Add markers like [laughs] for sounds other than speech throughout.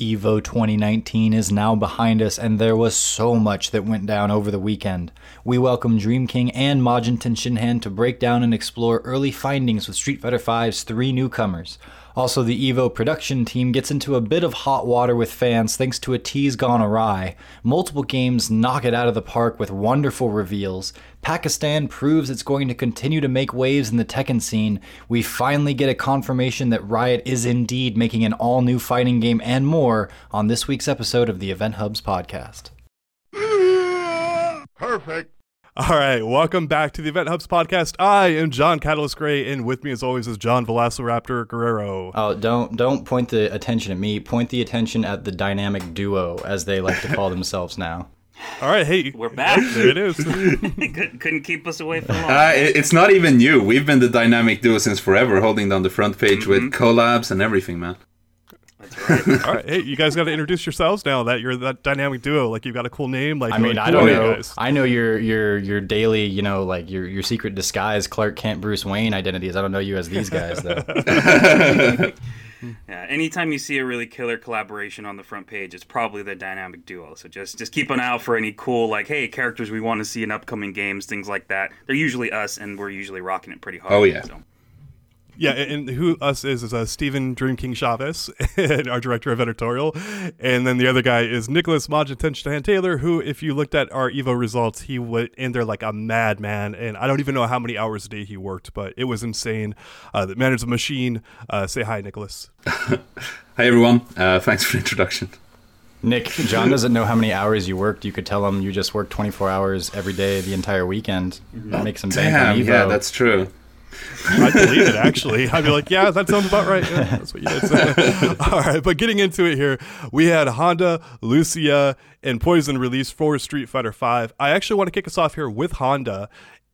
EVO 2019 is now behind us, and there was so much that went down over the weekend. We welcome Dream King and Majin Shinhan to break down and explore early findings with Street Fighter V's three newcomers. Also, the EVO production team gets into a bit of hot water with fans thanks to a tease gone awry. Multiple games knock it out of the park with wonderful reveals. Pakistan proves it's going to continue to make waves in the Tekken scene. We finally get a confirmation that Riot is indeed making an all new fighting game and more on this week's episode of the Event Hubs podcast. [laughs] Perfect. All right, welcome back to the Event Hubs podcast. I am John Catalyst Gray, and with me, as always, is John Velociraptor Guerrero. Oh, don't don't point the attention at me. Point the attention at the dynamic duo, as they like to call [laughs] themselves now. All right, hey, We're back. [laughs] There it is. [laughs] couldn't, couldn't keep us away for long. Uh, it- it's not even you. We've been the dynamic duo since forever, holding down the front page with collabs and everything, man. That's right. [laughs] All right, hey, you guys got to introduce yourselves now that you're that dynamic duo. Like you've got a cool name. Like I mean, like, I don't know. guys? I know your your your daily, you know, like your your secret disguise, Clark Kent, Bruce Wayne identities. I don't know you as these guys though. [laughs] [laughs] Yeah, anytime you see a really killer collaboration on the front page, it's probably the dynamic duo. So just just keep an eye out for any cool like, hey, characters we want to see in upcoming games, things like that. They're usually us, and we're usually rocking it pretty hard. Oh, yeah. So. Yeah, and and who us is is uh, Stephen Dream King Chavez, [laughs] our director of editorial, and then the other guy is Nicholas Majin Tenshinhan Taylor, who, if you looked at our Evo results, he went in there like a madman, and I don't even know how many hours a day he worked, but it was insane. Uh, the man is a machine. Uh, say hi, Nicholas. [laughs] Hi, everyone. Uh, thanks for the introduction. Nick, John doesn't know how many hours you worked. You could tell him you just worked 24 hours every day the entire weekend. Make some bank on Damn, Evo. yeah, that's true. [laughs] I believe it actually. I'd be like, yeah, that sounds about right. Yeah, that's what you did. say. [laughs] All right, but getting into it here, we had Honda, Lucia, and Poison release for Street Fighter V. I actually want to kick us off here with Honda.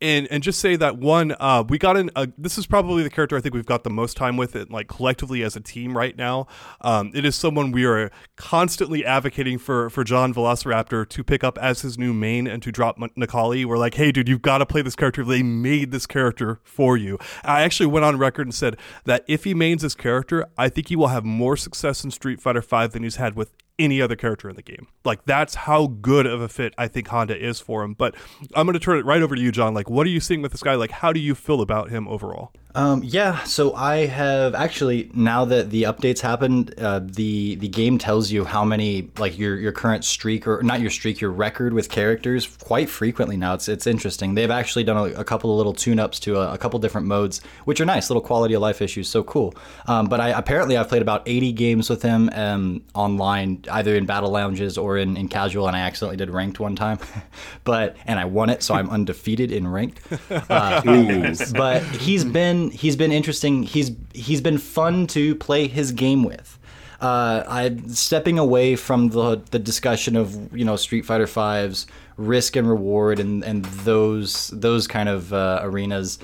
And, and just say that one, uh, we got in. A, this is probably the character I think we've got the most time with it, like collectively as a team right now. Um, it is someone we are constantly advocating for for John Velociraptor to pick up as his new main and to drop M- Necalli. We're like, hey, dude, you've got to play this character. They made this character for you. I actually went on record and said that if he mains this character, I think he will have more success in Street Fighter V than he's had with any other character in the game. Like that's how good of a fit I think Honda is for him. But I'm going to turn it right over to you, John. Like, what are you seeing with this guy? Like, how do you feel about him overall? Um, yeah, so I have actually now that the updates happened, uh, the the game tells you how many like your your current streak or not your streak, your record with characters quite frequently now. It's it's interesting. They've actually done a, a couple of little tune ups to a, a couple different modes, which are nice, little quality of life issues. So cool. Um, but I apparently I've played about 80 games with him um, online, either in battle lounges or in, in casual, and I accidentally did ranked one time, [laughs] but and I won it, so I'm undefeated in ranked. Uh, [laughs] but he's been he's been interesting. He's he's been fun to play his game with. Uh, I'm stepping away from the the discussion of you know Street Fighter V's risk and reward and and those those kind of uh, arenas.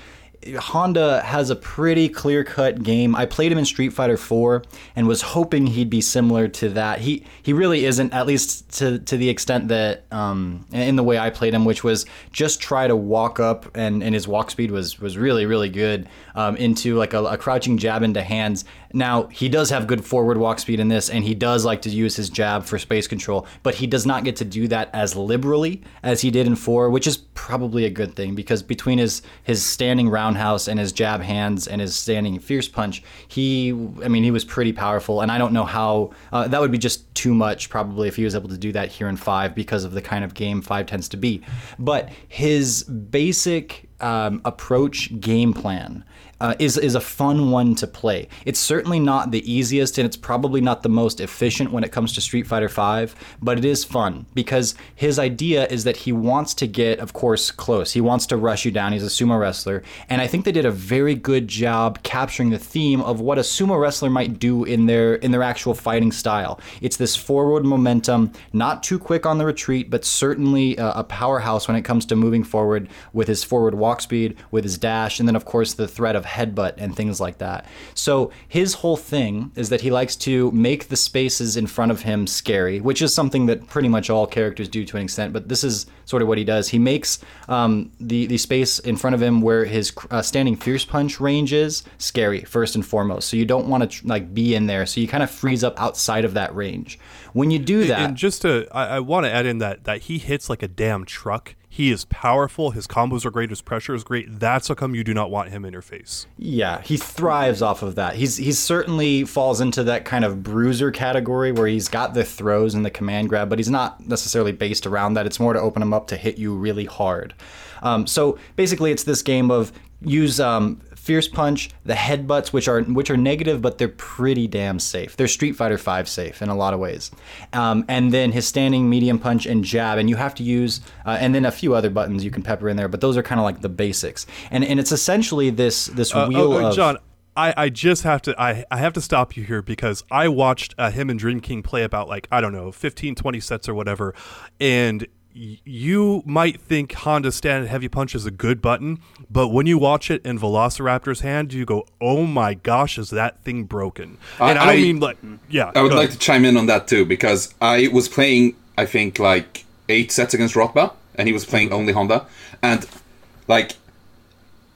Honda has a pretty clear cut game. I played him in Street Fighter 4 and was hoping he'd be similar to that. He he really isn't, at least to to the extent that um, in the way I played him, which was just try to walk up and, and his walk speed was was really really good um, into like a, a crouching jab into hands. Now he does have good forward walk speed in this, and he does like to use his jab for space control, but he does not get to do that as liberally as he did in four, which is probably a good thing because between his his standing roundhouse and his jab hands and his standing fierce punch, he I mean he was pretty powerful, and I don't know how uh, that would be just too much probably if he was able to do that here in five because of the kind of game five tends to be, but his basic um, approach game plan uh, is is a fun one to play. It's certainly not the easiest, and it's probably not the most efficient when it comes to Street Fighter V. But it is fun because his idea is that he wants to get, of course, close. He wants to rush you down. He's a sumo wrestler, and I think they did a very good job capturing the theme of what a sumo wrestler might do in their in their actual fighting style. It's this forward momentum, not too quick on the retreat, but certainly a, a powerhouse when it comes to moving forward with his forward walk speed, with his dash, and then of course the threat of headbutt and things like that. So his whole thing is that he likes to make the spaces in front of him scary, which is something that pretty much all characters do to an extent. But this is sort of what he does. He makes um, the the space in front of him where his uh, standing fierce punch range is scary first and foremost. So you don't want to like be in there. So you kind of freeze up outside of that range. When you do that, And just to, I, I want to add in that that he hits like a damn truck. He is powerful. His combos are great. His pressure is great. That's how come you do not want him in your face. Yeah, he thrives off of that. He's he's certainly falls into that kind of bruiser category where he's got the throws and the command grab, but he's not necessarily based around that. It's more to open him up to hit you really hard. Um, so basically, it's this game of use um, fierce punch, the headbutts, which are which are negative, but they're pretty damn safe. They're Street Fighter Five safe in a lot of ways. Um, and then his standing medium punch and jab, and you have to use, uh, and then a few other buttons you can pepper in there, but those are kind of like the basics. And and it's essentially this this Uh, wheel oh, uh, of John, I, I just have to I, I have to stop you here because I watched uh, him and Dream King play about like I don't know 15 20 sets or whatever and you might think Honda stand heavy punch is a good button but when you watch it in Velociraptor's hand you go oh my gosh is that thing broken? And I, I- don't mean like yeah I would like ahead. to chime in on that too because I was playing, I think, like eight sets against Rockba, and he was playing mm-hmm. only Honda, and like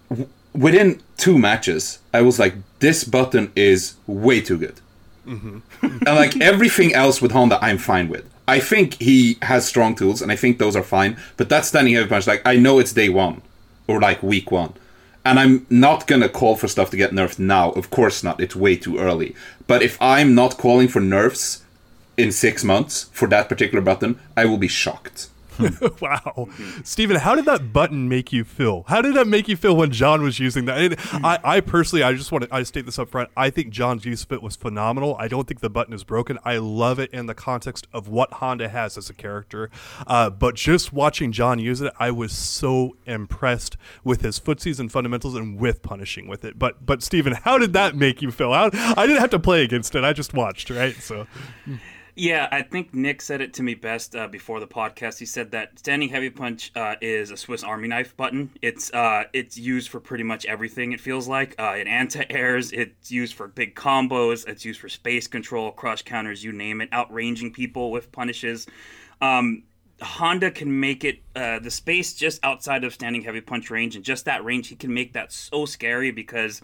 w- within two matches, I was like, this button is way too good, mm-hmm. [laughs] and like everything else with Honda, I'm fine with. I think he has strong tools, and I think those are fine. But that standing heavy punch, like I know it's day one or like week one, and I'm not gonna call for stuff to get nerfed now. Of course not. It's way too early. But if I'm not calling for nerfs in six months for that particular button, I will be shocked. [laughs] wow, Steven, how did that button make you feel? How did that make you feel when John was using that? And I, I personally, I just want to I state this up front. I think John's use of it was phenomenal. I don't think the button is broken. I love it in the context of what Honda has as a character. Uh, but just watching John use it, I was so impressed with his footsies and fundamentals and with punishing with it. But but Steven, how did that make you feel? How, I didn't have to play against it. I just watched, right? So Yeah, I think Nick said it to me best uh, before the podcast. He said that standing heavy punch uh, is a Swiss Army knife button. It's uh, it's used for pretty much everything. It feels like uh, it anti-airs. It's used for big combos. It's used for space control, crush counters, you name it. Outranging people with punishes. Um, Honda can make it uh, the space just outside of standing heavy punch range, and just that range, he can make that so scary because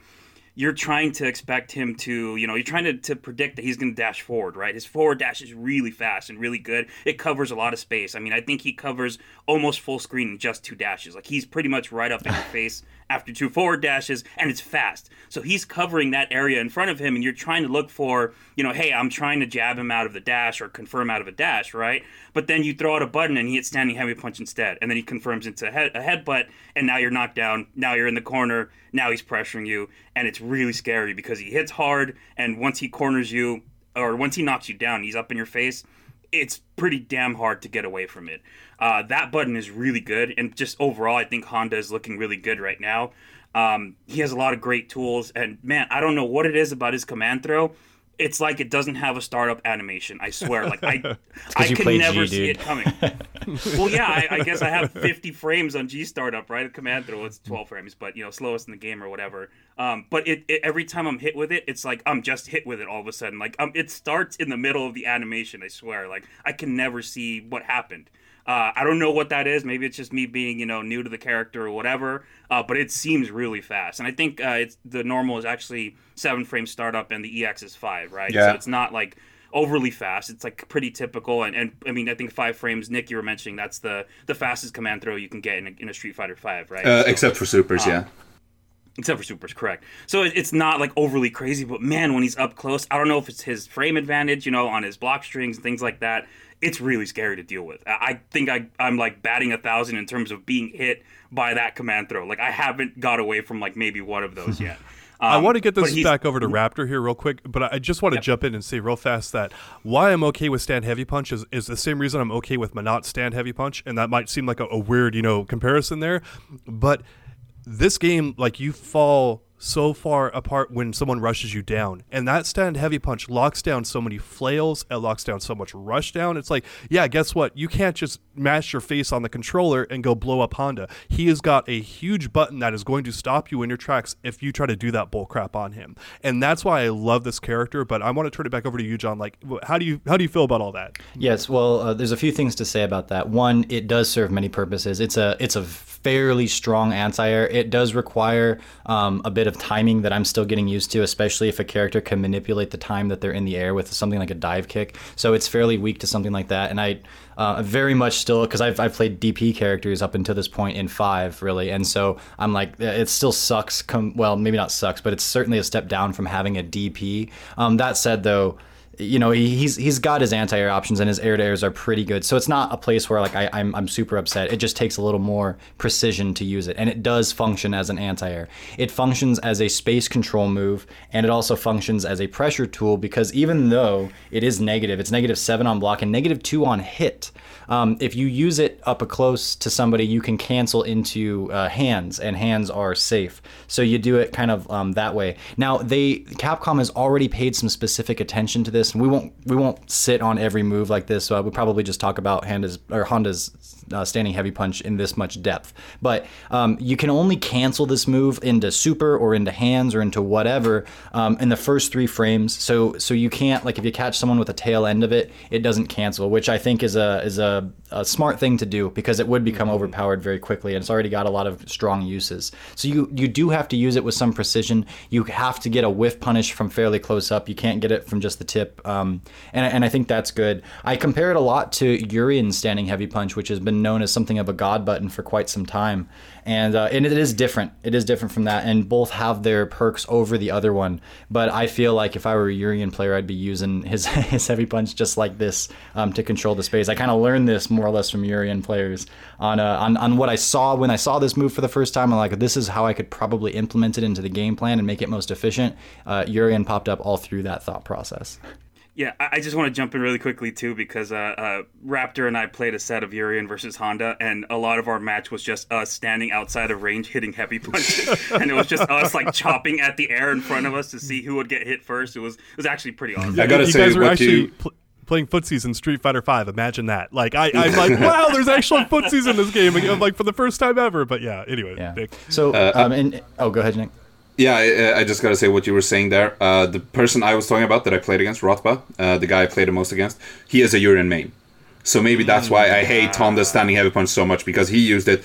you're trying to expect him to, you know, you're trying to, to predict that he's going to dash forward, right? His forward dash is really fast and really good. It covers a lot of space. I mean, I think he covers almost full screen in just two dashes. Like he's pretty much right up in your [laughs] face after two forward dashes, and it's fast. So he's covering that area in front of him, and you're trying to look for, you know, hey, I'm trying to jab him out of the dash or confirm out of a dash, right? But then you throw out a button and he hits standing heavy punch instead, and then he confirms into a, head, a headbutt, and now you're knocked down. Now you're in the corner. Now he's pressuring you, and it's really scary because he hits hard, and once he corners you, or once he knocks you down, he's up in your face. It's pretty damn hard to get away from it. Uh, that button is really good, and just overall, I think Honda is looking really good right now. Um, he has a lot of great tools, and man, I don't know what it is about his command throw. It's like it doesn't have a startup animation. I swear, like I, [laughs] I you could never G, see it coming. [laughs] well, yeah, I, I guess I have 50 frames on G startup, right? A command throw, it's 12 frames, but you know, slowest in the game or whatever. Um, but it, it every time I'm hit with it, it's like I'm just hit with it all of a sudden. Like um, it starts in the middle of the animation. I swear, like I can never see what happened. Uh, I don't know what that is. Maybe it's just me being, you know, new to the character or whatever. Uh, but it seems really fast, and I think uh, it's the normal is actually seven frame startup, and the EX is five, right? Yeah. So it's not like overly fast. It's like pretty typical, and, and I mean, I think five frames. Nick, you were mentioning that's the the fastest command throw you can get in a, in a Street Fighter Five, right? Uh, So- except for supers, yeah. Except for supers correct. So it's not like overly crazy but man when he's up close i don't know if it's his frame advantage you know on his block strings and things like that it's really scary to deal with. I, I think I, i'm like batting a thousand in terms of being hit by that command throw. Like i haven't got away from like maybe one of those [laughs] yet. I Um, want to get this back over to Raptor here real quick, but I just want to jump in and say real fast that why I'm okay with stand heavy punch is, is the same reason I'm okay with Menat stand heavy punch, and that might seem like a, a weird, you know, comparison there, but this game, like you fall so far apart when someone rushes you down. And that stand heavy punch locks down so many flails, it locks down so much rush down. It's like, yeah, guess what? You can't just mash your face on the controller and go blow up Honda. He has got a huge button that is going to stop you in your tracks if you try to do that bull crap on him. And that's why I love this character, but I want to turn it back over to you, John. Like how do you how do you feel about all that? Yes, well, uh, there's a few things to say about that. One, it does serve many purposes. It's a it's a fairly strong anti-air. It does require um, a bit of timing that I'm still getting used to, especially if a character can manipulate the time that they're in the air with something like a dive kick. So it's fairly weak to something like that, and I uh, very much still because I've, I've played DP characters up until this point in five really, and so I'm like it still sucks. Come well, maybe not sucks, but it's certainly a step down from having a DP. Um, that said, though you know he's he's got his anti-air options and his air to airs are pretty good. So it's not a place where like I, I'm, I'm super upset. It just takes a little more precision to use it. And it does function as an anti-air. It functions as a space control move and it also functions as a pressure tool because even though it is negative it's negative 7 on block and negative 2 on hit um, if you use it up close to somebody you can cancel into uh, hands and hands are safe so you do it kind of um, that way now they capcom has already paid some specific attention to this and we won't we won't sit on every move like this. So I would probably just talk about Honda's or Honda's uh, standing heavy punch in this much depth. But um, you can only cancel this move into super or into hands or into whatever um, in the first three frames. So so you can't like if you catch someone with the tail end of it, it doesn't cancel, which I think is a is a, a smart thing to do because it would become overpowered very quickly, and it's already got a lot of strong uses. So you you do have to use it with some precision. You have to get a whiff punish from fairly close up. You can't get it from just the tip, um, and and I think that's good. I compare it a lot to Urien's standing heavy punch, which has been known as something of a god button for quite some time, and uh, and it is different. It is different from that, and both have their perks over the other one. But I feel like if I were a Urien player, I'd be using his [laughs] his heavy punch just like this um, to control the space. I kind of learned this more or less from Urien players on, uh, on on what I saw when I saw this move for the first time. I'm like, this is how I could probably implement it into the game plan and make it most efficient. Uh, Urien popped up all through that thought process. Yeah, I just want to jump in really quickly too because uh, uh, Raptor and I played a set of Urien versus Honda, and a lot of our match was just us standing outside of range hitting heavy punches, [laughs] and it was just us like chopping at the air in front of us to see who would get hit first. It was it was actually pretty awesome. I gotta you say, guys were actually you- pl- playing footsies in Street Fighter Five. Imagine that. Like I, I'm like, [laughs] wow, there's actual footsies in this game. Like, like for the first time ever. But yeah. Anyway, Yeah. Nick. So um, and oh, go ahead, Nick. Yeah, I, I just gotta say what you were saying there. Uh, the person I was talking about that I played against, Rothba, uh, the guy I played the most against, he is a Urien main. So maybe that's why I hate Honda's standing heavy punch so much because he used it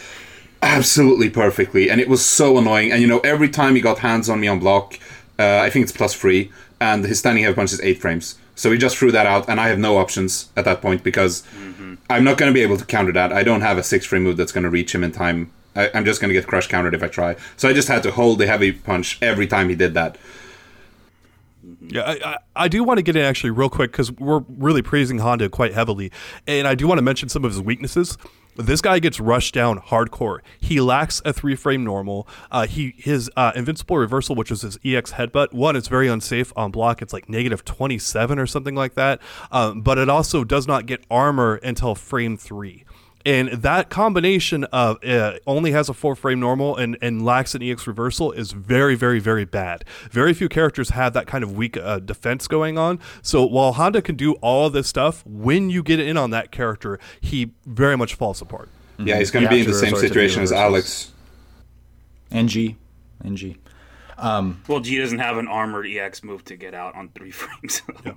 absolutely perfectly, and it was so annoying. And you know, every time he got hands on me on block, uh, I think it's plus three, and his standing heavy punch is eight frames. So he just threw that out, and I have no options at that point because I'm not going to be able to counter that. I don't have a six frame move that's going to reach him in time. I, I'm just to get crush countered if I try. So I just had to hold the heavy punch every time he did that. Yeah, I, I, I do want to get in actually real quick because we're really praising Honda quite heavily, and I do want to mention some of his weaknesses. This guy gets rushed down hardcore. He lacks a three frame normal. Uh, he his uh, invincible reversal, which is his EX headbutt. One, it's very unsafe on block. It's like negative twenty seven or something like that. Um, but it also does not get armor until frame three. And that combination of uh, only has a four frame normal and, and lacks an EX reversal is very, very, very bad. Very few characters have that kind of weak uh, defense going on. So while Honda can do all of this stuff, when you get in on that character, he very much falls apart. Yeah, he's going You to be in the same resort to the situation as. Alex. NG, NG. Well, G doesn't have an armored EX move to get out on three [laughs] frames. yeah.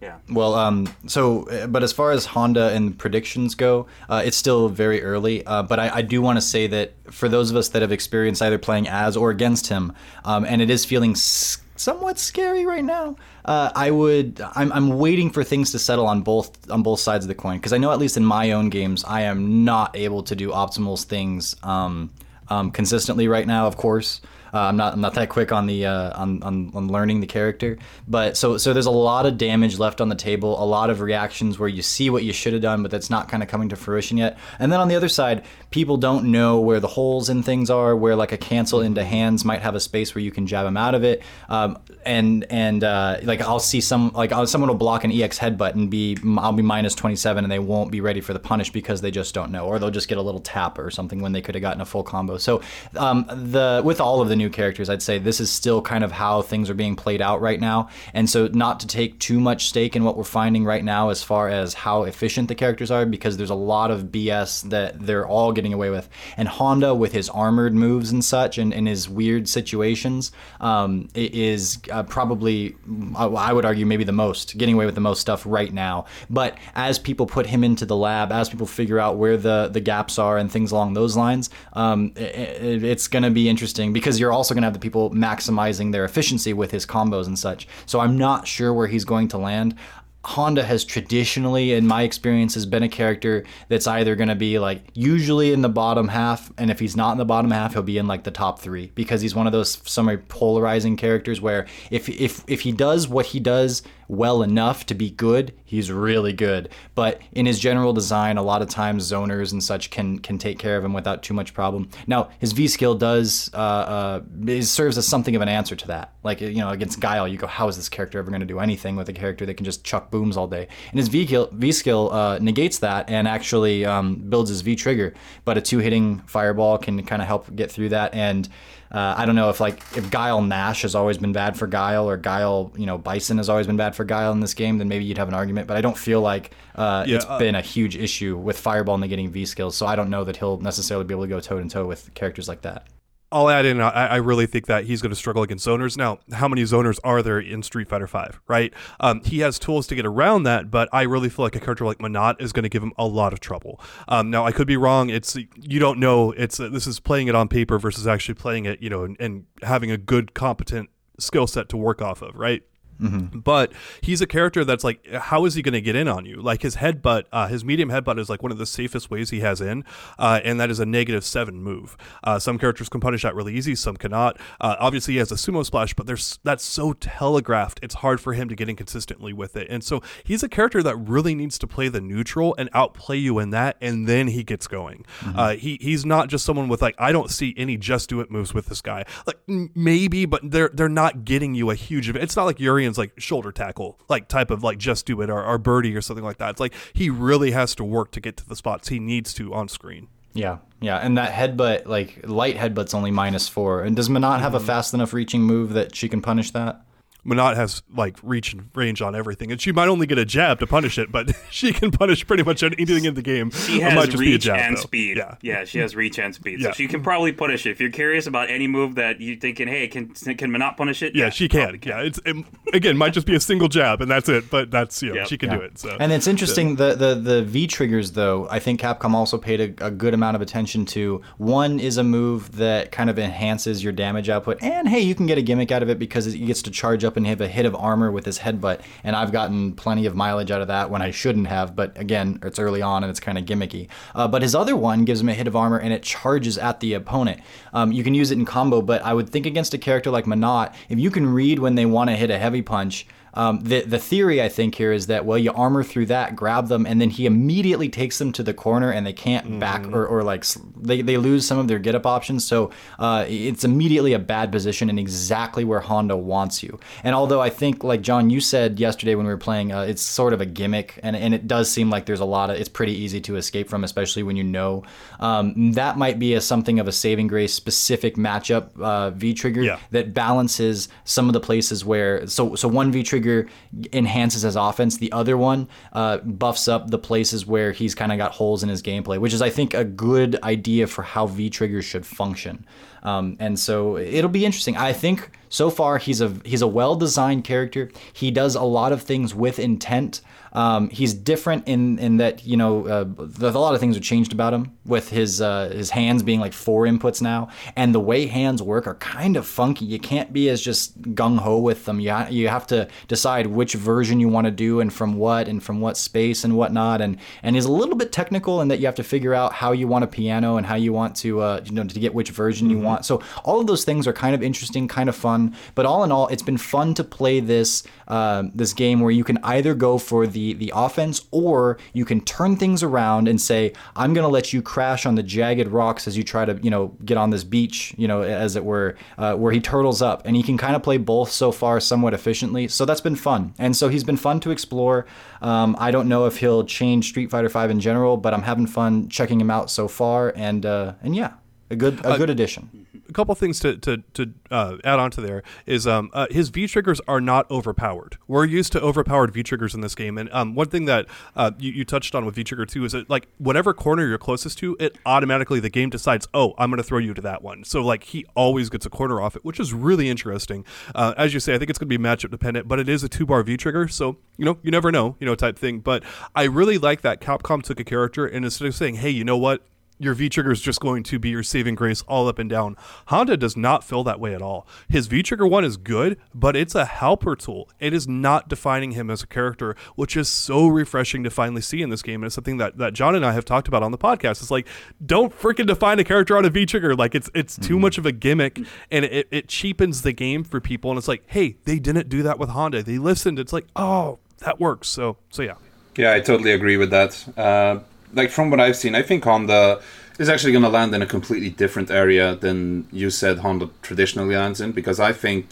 yeah. Well, um, so, uh, but as far as Honda and predictions go, uh, it's still very early. Uh, but I, I do want to say that for those of us that have experienced either playing as or against him, um, and it is feeling s- somewhat scary right now, uh, I would, I'm, I'm waiting for things to settle on both on both sides of the coin because I know at least in my own games, I am not able to do optimal things um, um, consistently right now. Of course. Uh, I'm not I'm not that quick on the uh, on, on on learning the character, but so so there's a lot of damage left on the table, a lot of reactions where you see what you should have done, but that's not kind of coming to fruition yet. And then on the other side, people don't know where the holes in things are, where like a cancel into hands might have a space where you can jab them out of it. Um, and and uh, like I'll see some like I'll, someone will block an EX headbutt and be I'll be minus 27 and they won't be ready for the punish because they just don't know, or they'll just get a little tap or something when they could have gotten a full combo. So um, the with all of the new characters, I'd say this is still kind of how things are being played out right now. And so, not to take too much stake in what we're finding right now as far as how efficient the characters are, because there's a lot of BS that they're all getting away with. And Honda, with his armored moves and such, and, and his weird situations, um, is uh, probably, I would argue, maybe the most, getting away with the most stuff right now. But as people put him into the lab, as people figure out where the, the gaps are and things along those lines, um, it, it's going to be interesting because you're also going to have the people maximizing their efficiency with his combos and such. So I'm not sure where he's going to land. Honda has traditionally, in my experience, has been a character that's either going to be like usually in the bottom half, and if he's not in the bottom half, he'll be in like the top three because he's one of those semi polarizing characters where if if if he does what he does well enough to be good, he's really good. But in his general design, a lot of times zoners and such can can take care of him without too much problem. Now his V skill does uh, uh, serves as something of an answer to that. Like you know against Guile, you go, how is this character ever going to do anything with a character that can just chuck booms all day? And his V skill, v skill uh, negates that and actually um, builds his V trigger. But a two hitting fireball can kind of help get through that and. Uh, I don't know if like if Guile Nash has always been bad for Guile or Guile you know Bison has always been bad for Guile in this game, then maybe you'd have an argument. But I don't feel like uh, yeah, it's uh, been a huge issue with Fireball negating V skills, so I don't know that he'll necessarily be able to go toe to toe with characters like that. I'll add in. I, I, really think that he's going to struggle against zoners. Now, how many zoners are there in Street Fighter Five? Right? Um, he has tools to get around that, but I really feel like a character like Menat is going to give him a lot of trouble. Um, now, I could be wrong. It's you don't know. It's uh, this is playing it on paper versus actually playing it. You know, and, and having a good, competent skill set to work off of. Right? Mm-hmm. But he's a character that's like, how is he going to get in on you? Like his headbutt, uh, his medium headbutt is like one of the safest ways he has in, uh, and that is a negative seven move. Uh, some characters can punish that really easy, some cannot. Uh, obviously, he has a sumo splash, but there's that's so telegraphed. It's hard for him to get in consistently with it, and so he's a character that really needs to play the neutral and outplay you in that, and then he gets going. Mm-hmm. Uh, he he's not just someone with like I don't see any just do it moves with this guy. Like maybe, but they're they're not getting you a huge. It's not like Urien like shoulder tackle, like type of like just do it or, or birdie or something like that. It's like he really has to work to get to the spots he needs to on screen. Yeah, yeah, and that headbutt, like light headbutt's only minus four. And does Menat have mm-hmm. a fast enough reaching move that she can punish that? Menat has like reach and range on everything, and she might only get a jab to punish it, but [laughs] she can punish pretty much anything in the game. She has reach jab, and though. speed. Yeah, yeah, she has reach and speed, yeah. so she can probably punish it. If you're curious about any move that you're thinking, hey, can can Menat punish it? Yeah, yeah she can. Yeah, it's it, again might just be a single jab, and that's it. But that's you know yep. she can yeah. do it. So and it's interesting the the the V triggers though. I think Capcom also paid a, a good amount of attention to. One is a move that kind of enhances your damage output, and hey, you can get a gimmick out of it because it gets to charge up and have a hit of armor armor with his headbutt, and I've gotten plenty of mileage out of that when I shouldn't have. But again, it's early on and it's kind of gimmicky. Uh, but his other one gives him a hit of armor and it charges at the opponent. Um, you can use it in combo, but I would think against a character like Menat, if you can read when they want to hit a heavy punch. Um, the the theory I think here is that well you armor through that, grab them, and then he immediately takes them to the corner, and they can't mm-hmm. back or, or like they, they lose some of their get up options. So uh, it's immediately a bad position and exactly where Honda wants you. And although I think like John, you said yesterday when we were playing, uh, it's sort of a gimmick, and and it does seem like there's a lot of it's pretty easy to escape from, especially when you know um, that might be a something of a saving grace specific matchup uh, V trigger yeah. that balances some of the places where so so one V trigger trigger enhances his offense. The other one uh, buffs up the places where he's kind of got holes in his gameplay, which is, I think, a good idea for how V triggers should function. Um, and so it'll be interesting. I think so far he's a he's a well designed character. He does a lot of things with intent. Um, he's different in in that you know uh, a lot of things are changed about him with his uh, his hands being like four inputs now, and the way hands work are kind of funky. You can't be as just gung ho with them. You ha- you have to decide which version you want to do and from what and from what space and whatnot. And and he's a little bit technical in that you have to figure out how you want a piano and how you want to uh, you know to get which version mm-hmm. you want. So all of those things are kind of interesting, kind of fun. But all in all, it's been fun to play this uh, this game where you can either go for the the the offense, or you can turn things around and say, I'm going to let you crash on the jagged rocks as you try to, you know, get on this beach, you know, as it were, uh, where he turtles up. And he can kind of play both so far somewhat efficiently. So that's been fun. And so he's been fun to explore. Um, I don't know if he'll change Street Fighter V in general, but I'm having fun checking him out so far. And uh, and yeah. A good a good addition. a couple things to to, to uh, add on to there is um, uh, his V triggers are not overpowered. We're used to overpowered V triggers in this game, and um, one thing that uh, you, you touched on with V trigger two is that like whatever corner you're closest to, it automatically the game decides, oh, I'm going to throw you to that one. So like he always gets a corner off it, which is really interesting. Uh, as you say, I think it's going to be matchup dependent, but it is a two bar V trigger, so you know you never know, you know type thing. But I really like that Capcom took a character and instead of saying, hey, you know what your V trigger is just going to be your saving grace all up and down. Honda does not feel that way at all. His V trigger one is good, but it's a helper tool. It is not defining him as a character, which is so refreshing to finally see in this game. And it's something that, that John and I have talked about on the podcast. It's like, don't freaking define a character on a V trigger. Like it's it's too much of a gimmick and it, it cheapens the game for people. And it's like, hey, they didn't do that with Honda. They listened. It's like, oh, that works. So so yeah. Yeah, I totally agree with that. Uh, like from what I've seen, I think Honda is actually going to land in a completely different area than you said Honda traditionally lands in because I think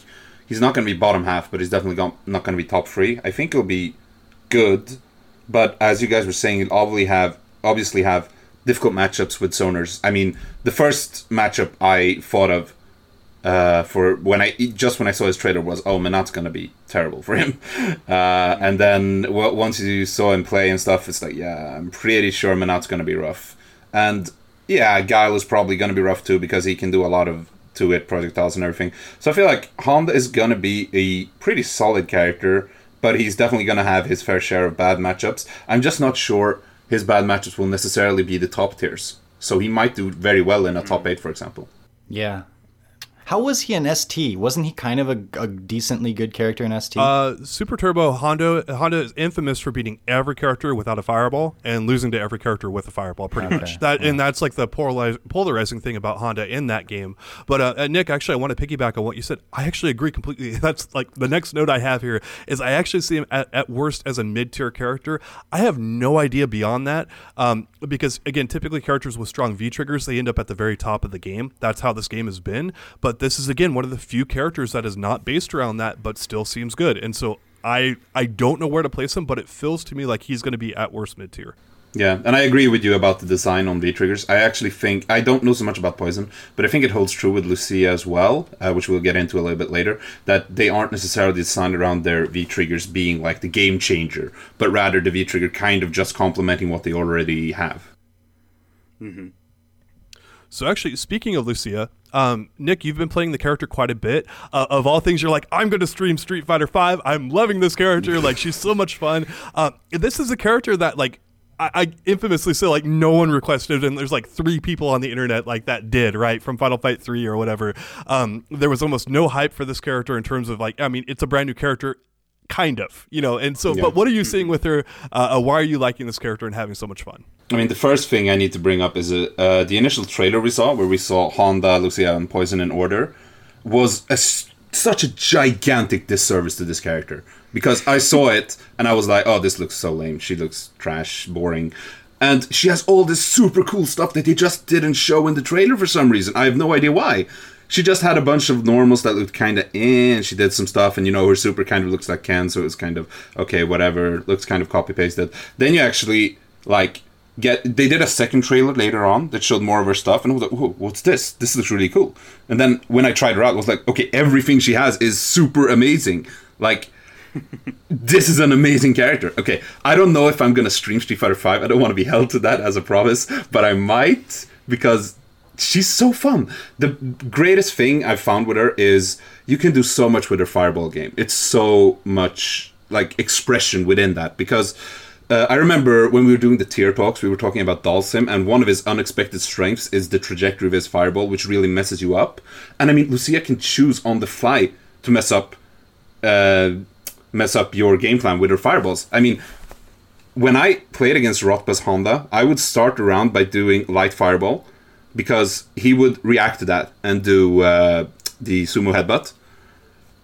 he's not going to be bottom half, but he's definitely not going to be top three. I think he'll be good, but as you guys were saying, he'll obviously have obviously have difficult matchups with zoners. I mean, the first matchup I thought of uh, for when I just when I saw his trailer was oh Menat's gonna be terrible for him, [laughs] uh, and then w- once you saw him play and stuff, it's like yeah I'm pretty sure Menat's gonna be rough, and yeah Guile is probably gonna be rough too because he can do a lot of two hit projectiles and everything. So I feel like Honda is gonna be a pretty solid character, but he's definitely gonna have his fair share of bad matchups. I'm just not sure his bad matchups will necessarily be the top tiers. So he might do very well in a top eight, for example. Yeah. How was he in ST? Wasn't he kind of a, a decently good character in ST? Uh, Super Turbo Honda Honda is infamous for beating every character without a fireball and losing to every character with a fireball. Pretty Okay, much that, and that's like the polariz- polarizing thing about Honda in that game. But uh, uh, Nick, actually, I want to piggyback on what you said. I actually agree completely. [laughs] That's like the next note I have here is I actually see him at, at worst as a mid tier character. I have no idea beyond that um, because again, typically characters with strong V triggers they end up at the very top of the game. That's how this game has been. But this is again one of the few characters that is not based around that, but still seems good. And so I I don't know where to place him, but it feels to me like he's going to be at worst mid tier. Yeah, and I agree with you about the design on V triggers. I actually think I don't know so much about Poison, but I think it holds true with Lucia as well, uh, which we'll get into a little bit later. That they aren't necessarily designed around their V triggers being like the game changer, but rather the V trigger kind of just complementing what they already have. So actually, speaking of Lucia, um, Nick, you've been playing the character quite a bit. Uh, of all things, you're like, I'm going to stream Street Fighter Five. I'm loving this character. [laughs] like, she's so much fun. Uh, this is a character that like. I, I infamously say like no one requested, and there's like three people on the internet like that did right from Final Fight Three or whatever. Um, there was almost no hype for this character in terms of like, I mean, it's a brand new character, kind of, you know. And so, Yeah. but what are you seeing with her? Uh, uh, why are you liking this character and having so much fun? I mean, the first thing I need to bring up is uh, uh, the initial trailer we saw, where we saw Honda, Lucia, and Poison in order, was a such a gigantic disservice to this character because I saw it and I was like, "Oh, this looks so lame. She looks trash, boring." And she has all this super cool stuff that they just didn't show in the trailer for some reason. I have no idea why. She just had a bunch of normals that looked kind of eh, and she did some stuff, and you know, her super kind of looks like Ken, so it was kind of okay, whatever, looks kind of copy pasted. Then you actually, like, get they did a second trailer later on that showed more of her stuff and I was like, Whoa, what's this? This looks really cool. And then when I tried her out, I was like, okay, everything she has is super amazing. Like [laughs] this is an amazing character. Okay, I don't know if I'm gonna stream Street Fighter Five. I don't want to be held to that as a promise, but I might because she's so fun. The greatest thing I've found with her is you can do so much with her fireball game. It's so much like expression within that because uh, I remember when we were doing the tier talks, we were talking about Dhalsim, and one of his unexpected strengths is the trajectory of his fireball, which really messes you up. And I mean, Lucia can choose on the fly to mess up, uh, mess up your game plan with her fireballs. I mean, when I played against Rotbus Honda, I would start around by doing light fireball because he would react to that and do uh, the sumo headbutt,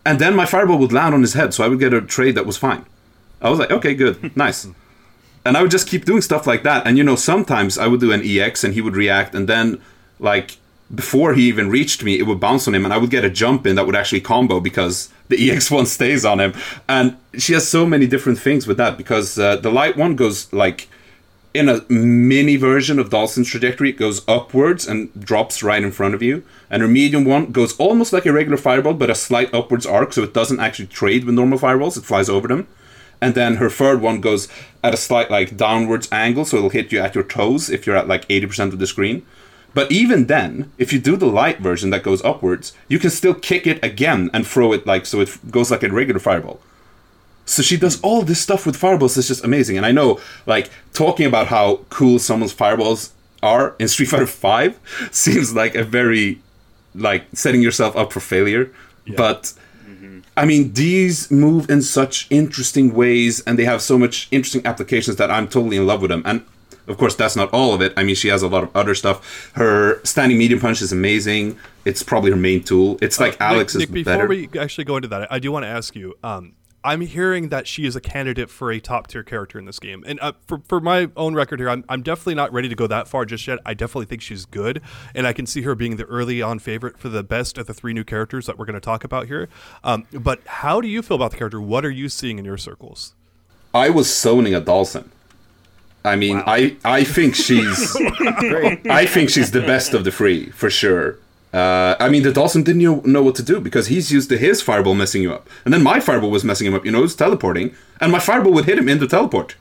and then my fireball would land on his head, so I would get a trade that was fine. I was like, okay, good, [laughs] nice. And I would just keep doing stuff like that. And you know, sometimes I would do an EX and he would react, and then like before he even reached me, it would bounce on him, and I would get a jump in that would actually combo because [laughs] the EX one stays on him. And she has so many different things with that because uh, the light one goes like in a mini version of Dhalsim's trajectory, it goes upwards and drops right in front of you. And her medium one goes almost like a regular fireball, but a slight upwards arc, so it doesn't actually trade with normal fireballs, it flies over them. And then her third one goes at a slight like downwards angle, so it'll hit you at your toes if you're at like 80% of the screen. But even then, if you do the light version that goes upwards, you can still kick it again and throw it like so it goes like a regular fireball. So she does all this stuff with fireballs. It's just amazing. And I know, like, talking about how cool someone's fireballs are in Street Fighter Five [laughs] seems like a very, like, setting yourself up for failure. But I mean, these move in such interesting ways, and they have so much interesting applications that I'm totally in love with them. And of course, that's not all of it. I mean, she has a lot of other stuff. Her standing medium punch is amazing. It's probably her main tool. It's like Alex Uh, Nick, is Nick, before better. we actually go into that, I do want to ask you. Um, I'm hearing that she is a candidate for a top tier character in this game, and uh, for for my own record here, I'm I'm definitely not ready to go that far just yet. I definitely think she's good, and I can see her being the early on favorite for the best of the three new characters that we're going to talk about here. Um, but how do you feel about the character? What are you seeing in your circles? I was zoning at Dhalsim. I mean, I I think she's [laughs] I think she's the best of the three for sure. Uh, I mean, the Dhalsim didn't know- what to do because he's used to his fireball messing you up, and then my fireball was messing him up. You know, it was teleporting, and my fireball would hit him in the teleport.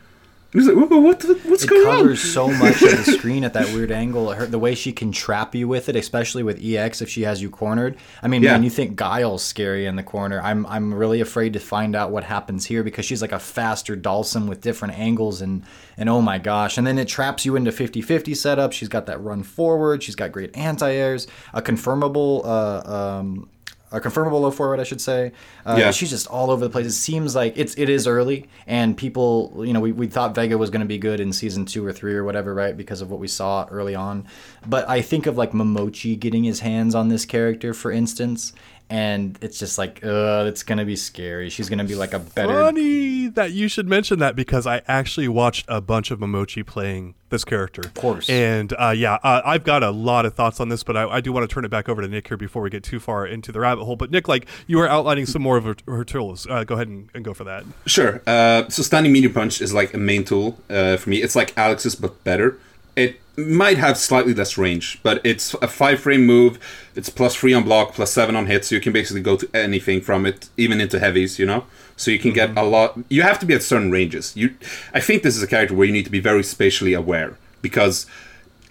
He's like, "What? what what's It going covers on?" so much of the screen at that weird angle. Her, the way she can trap you with it, especially with EX if she has you cornered. I mean, Yeah. man, you think Guile's scary in the corner. I'm I'm really afraid to find out what happens here because she's like a faster Dhalsim with different angles and and oh my gosh. And then it traps you into 50-50 setup. She's got that run forward. She's got great anti-airs, a confirmable uh, um, a confirmable low forward, I should say. Uh, Yeah. She's just all over the place. It seems like it's it is early, and people, you know, we, we thought Vega was going to be good in season two or three or whatever, right? Because of what we saw early on. But I think of like Momochi getting his hands on this character, for instance, and it's just like, uh, it's going to be scary. She's going to be like a better. Funny that you should mention that because I actually watched a bunch of Momochi playing this character. Of course. And uh, yeah, uh, I've got a lot of thoughts on this, but I, I do want to turn it back over to Nick here before we get too far into the rabbit hole. But Nick, like you were outlining some more of her, her tools. Uh, go ahead and, and go for that. Sure. Uh, so standing medium punch is like a main tool uh, for me. It's like Alex's but better. It might have slightly less range, but it's a five frame move. It's plus three on block, plus seven on hit, so you can basically go to anything from it, even into heavies. You know, so you can get a lot. You have to be at certain ranges. You, I think this is a character where you need to be very spatially aware because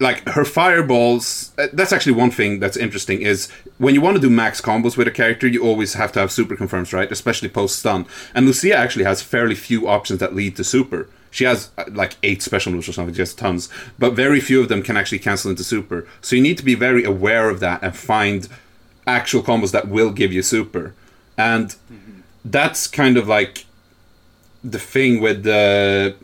like her fireballs uh, that's actually one thing that's interesting is when you want to do max combos with a character you always have to have super confirms right especially post stun and lucia actually has fairly few options that lead to super she has uh, like eight special moves or something just tons but very few of them can actually cancel into super. So you need to be very aware of that and find actual combos that will give you super. And that's kind of like the thing with the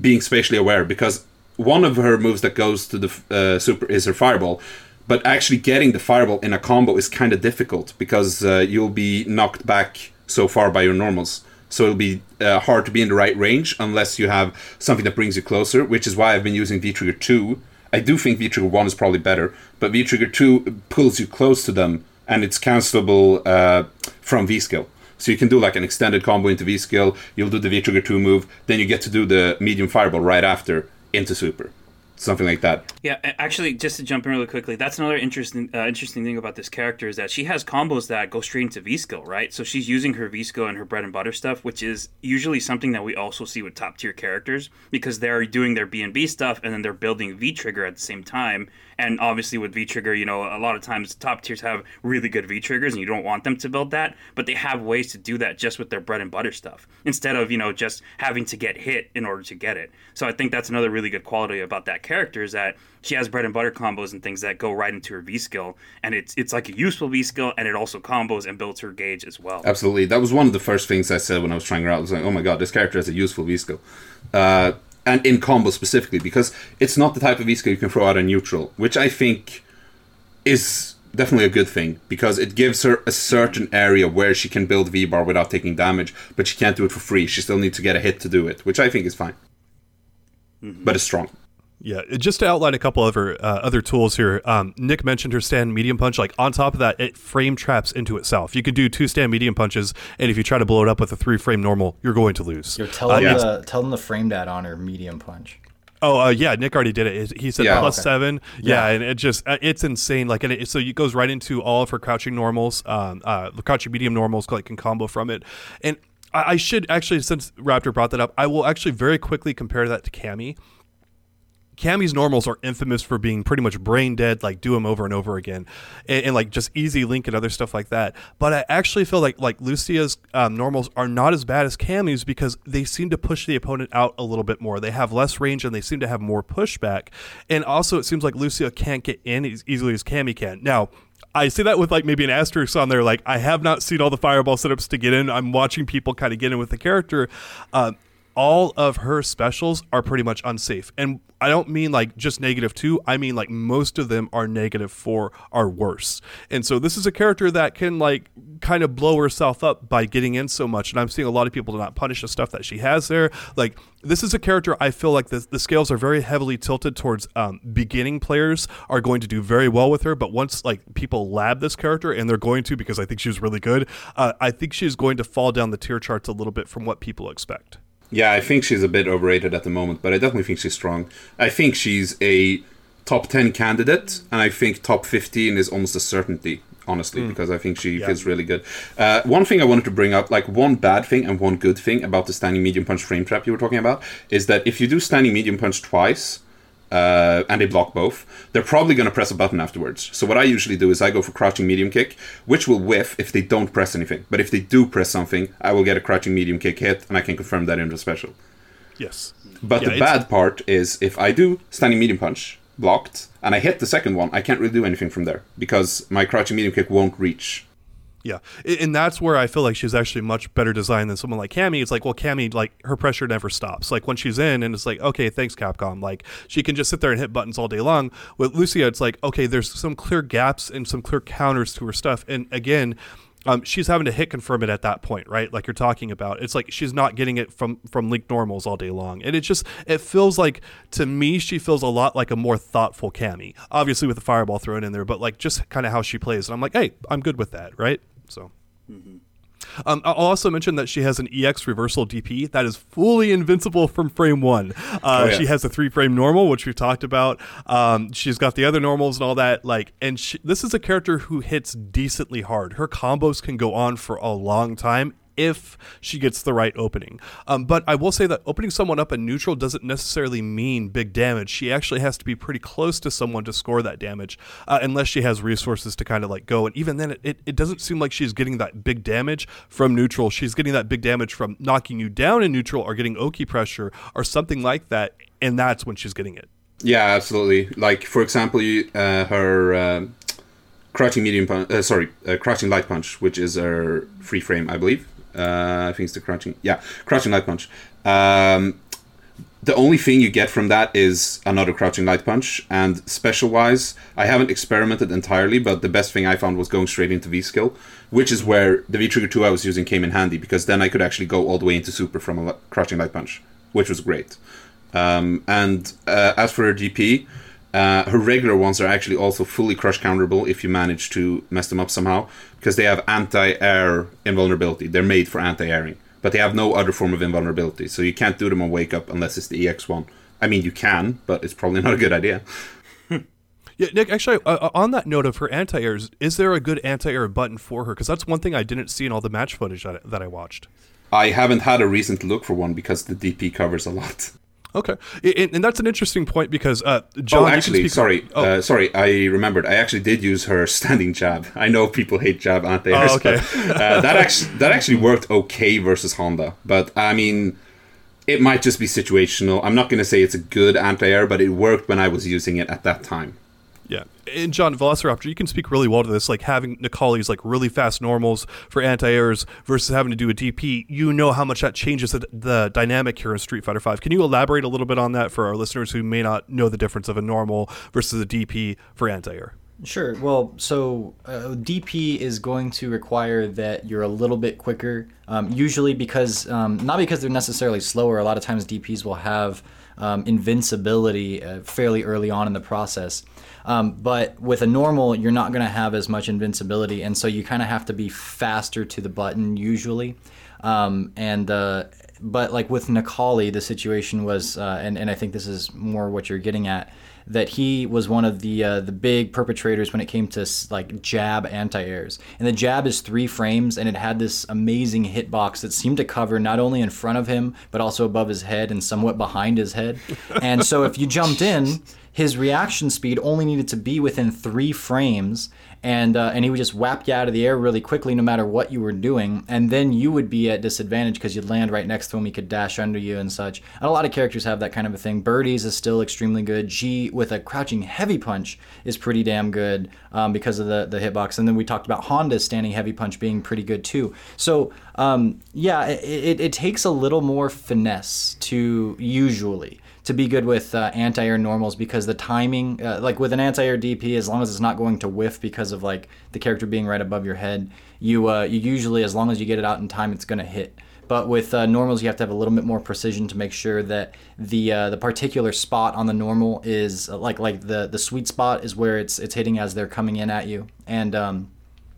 being spatially aware because one of her moves that goes to the uh, super is her fireball but actually getting the fireball in a combo is kind of difficult because uh, you'll be knocked back so far by your normals so it'll be uh, hard to be in the right range unless you have something that brings you closer which is why i've been using v-trigger 2 i do think v-trigger 1 is probably better but v-trigger 2 pulls you close to them and it's cancelable uh, from v-skill so you can do like an extended combo into V skill. You'll do the V trigger two move, then you get to do the medium fireball right after into super, something like that. Yeah, actually, just to jump in really quickly, that's another interesting uh, interesting thing about this character is that she has combos that go straight into V skill, right? So she's using her V skill and her bread and butter stuff, which is usually something that we also see with top tier characters because they're doing their B and B stuff and then they're building V trigger at the same time. And obviously, with V trigger, you know, a lot of times top tiers have really good V triggers, and you don't want them to build that, but they have ways to do that just with their bread and butter stuff instead of you know just having to get hit in order to get it. So I think that's another really good quality about that character is that she has bread and butter combos and things that go right into her V skill, and it's it's like a useful V skill, and it also combos and builds her gauge as well. Absolutely, that was one of the first things I said when I was trying her out. I was like, oh my god, this character has a useful V skill. Uh, and in combo specifically, because it's not the type of skill you can throw out on neutral, which I think is definitely a good thing because it gives her a certain area where she can build V bar without taking damage, but she can't do it for free. She still needs to get a hit to do it, which I think is fine. Mm-hmm. But it's strong. Yeah, just to outline a couple other uh, other tools here. Um, Nick mentioned her stand medium punch. Like on top of that, it frame traps into itself. You could do two stand medium punches, and if you try to blow it up with a three frame normal, you're going to lose. Yo, tell Uh, them yeah. the tell them the frame that on her medium punch. Oh uh, yeah, Nick already did it. He said Yeah. plus Okay. seven. Yeah, Yeah. and it just uh, it's insane. Like, and it, so it goes right into all of her crouching normals, um, uh, the crouching medium normals, like can combo from it. And I, I should actually, since Raptor brought that up, I will actually very quickly compare that to Cammy. Cammy's normals are infamous for being pretty much brain dead, like do them over and over again, and, and like just easy link and other stuff like that. But I actually feel like like Lucia's um, normals are not as bad as Cammy's because they seem to push the opponent out a little bit more. They have less range and they seem to have more pushback. And also, it seems like Lucia can't get in as easily as Cammy can. Now, I say that with like maybe an asterisk on there. Like I have not seen all the fireball setups to get in. I'm watching people kind of get in with the character. Uh, all of her specials are pretty much unsafe, and I don't mean like just negative two. I mean like most of them are negative four, are worse. And so this is a character that can like kind of blow herself up by getting in so much. And I'm seeing a lot of people do not punish the stuff that she has there. Like this is a character I feel like the, the scales are very heavily tilted towards um, beginning players are going to do very well with her, but once like people lab this character and they're going to because I think she's really good, uh, I think she's going to fall down the tier charts a little bit from what people expect. Yeah, I think she's a bit overrated at the moment, but I definitely think she's strong. I think she's a top 10 candidate, and I think top 15 is almost a certainty, honestly, because I think she feels really good. Uh, one thing I wanted to bring up, like one bad thing and one good thing about the standing medium punch frame trap you were talking about, is that if you do standing medium punch twice, uh, and they block both, they're probably going to press a button afterwards. So what I usually do is I go for crouching medium kick, which will whiff if they don't press anything. But if they do press something, I will get a crouching medium kick hit, and I can confirm that in the special. Yes. But Yeah, the bad part is if I do standing medium punch blocked and I hit the second one, I can't really do anything from there because my crouching medium kick won't reach. Yeah, and that's where I feel like she's actually much better designed than someone like Cammy. It's like, well, Cammy, like her pressure never stops. Like when she's in, and it's like, okay, thanks Capcom. Like she can just sit there and hit buttons all day long. With Lucia, it's like, okay, there's some clear gaps and some clear counters to her stuff. And again, um, she's having to hit confirm it at that point, right? Like you're talking about. It's like she's not getting it from from link normals all day long, and it just it feels like to me she feels a lot like a more thoughtful Cammy. Obviously with the fireball thrown in there, but like just kind of how she plays. And I'm like, hey, I'm good with that, right? So. Um, I'll also mention that she has an EX reversal DP that is fully invincible from frame one. Uh, Oh, yeah. She has a three frame normal, which we've talked about. Um, she's got the other normals and all that. Like, and she, this is a character who hits decently hard. Her combos can go on for a long time if she gets the right opening. Um, but I will say that opening someone up in neutral doesn't necessarily mean big damage. She actually has to be pretty close to someone to score that damage, uh, unless she has resources to kind of like go. And even then, it, it, it doesn't seem like she's getting that big damage from neutral. She's getting that big damage from knocking you down in neutral or getting Oki pressure or something like that. And that's when she's getting it. Yeah, absolutely. Like for example, you, uh, her uh, crouching medium punch. Uh, sorry, uh, crouching light punch, which is her free frame, I believe. Uh, I think it's the crouching. Yeah, crouching light punch. Um, the only thing you get from that is another crouching light punch. And special wise, I haven't experimented entirely, but the best thing I found was going straight into V skill, which is where the V trigger two I was using came in handy because then I could actually go all the way into super from a crouching light punch, which was great. Um, and uh, as for her DP, uh, her regular ones are actually also fully crush counterable if you manage to mess them up somehow, because they have anti-air invulnerability. They're made for anti-airing, but they have no other form of invulnerability, so you can't do them on wake up unless it's the EX one. I mean, you can, but it's probably not a good idea. [laughs] Yeah, Nick. Actually, uh, uh, on that note of her anti-airs, is there a good anti-air button for her? Because that's one thing I didn't see in all the match footage that, that I watched. I haven't had a reason to look for one because the DP covers a lot. [laughs] Okay, and, and that's an interesting point because uh, John. oh, actually, sorry, Oh, uh, sorry. I remembered. I actually did use her [laughs] standing jab. I know people hate jab anti-airs, Oh, [laughs] okay. but uh, that actually that actually worked okay versus Honda. But I mean, it might just be situational. I'm not going to say it's a good anti-air, but it worked when I was using it at that time. Yeah, and John Velociraptor, you can speak really well to this. Like having Necalli's like really fast normals for anti-airs versus having to do a DP. You know how much that changes the, the dynamic here in Street Fighter Five. Can you elaborate a little bit on that for our listeners who may not know the difference of a normal versus a DP for anti-air? Sure. Well, so uh, DP is going to require that you're a little bit quicker. Um, usually, because um, not because they're necessarily slower. A lot of times, DPS will have um, invincibility uh, fairly early on in the process. Um, but with a normal, you're not going to have as much invincibility, and so you kind of have to be faster to the button usually. Um, and uh, but like with Necalli, the situation was, uh, and and I think this is more what you're getting at, that he was one of the uh, the big perpetrators when it came to like jab anti-airs. And the jab is three frames, and it had this amazing hitbox that seemed to cover not only in front of him but also above his head and somewhat behind his head. [laughs] and so if you jumped in, his reaction speed only needed to be within three frames, and uh, and he would just whap you out of the air really quickly, no matter what you were doing, and then you would be at disadvantage because you'd land right next to him. He could dash under you and such. And a lot of characters have that kind of a thing. Birdies is still extremely good. G with a crouching heavy punch is pretty damn good um, because of the the hitbox. And then we talked about Honda's standing heavy punch being pretty good too. So um, yeah, it, it, it takes a little more finesse to usually to be good with uh, anti-air normals because the timing, uh, like with an anti-air DP, as long as it's not going to whiff because of like the character being right above your head, you uh, you usually, as long as you get it out in time, it's going to hit. But with uh, normals, you have to have a little bit more precision to make sure that the uh, the particular spot on the normal is like like the the sweet spot is where it's it's hitting as they're coming in at you and. Um,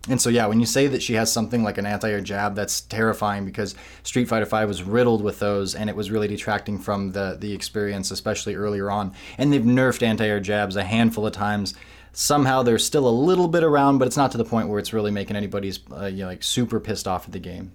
and so yeah, when you say that she has something like an anti-air jab, that's terrifying because Street Fighter V was riddled with those, and it was really detracting from the the experience, especially earlier on. And they've nerfed anti-air jabs a handful of times. Somehow they're still a little bit around, but it's not to the point where it's really making anybody's uh, you know, like super pissed off at the game.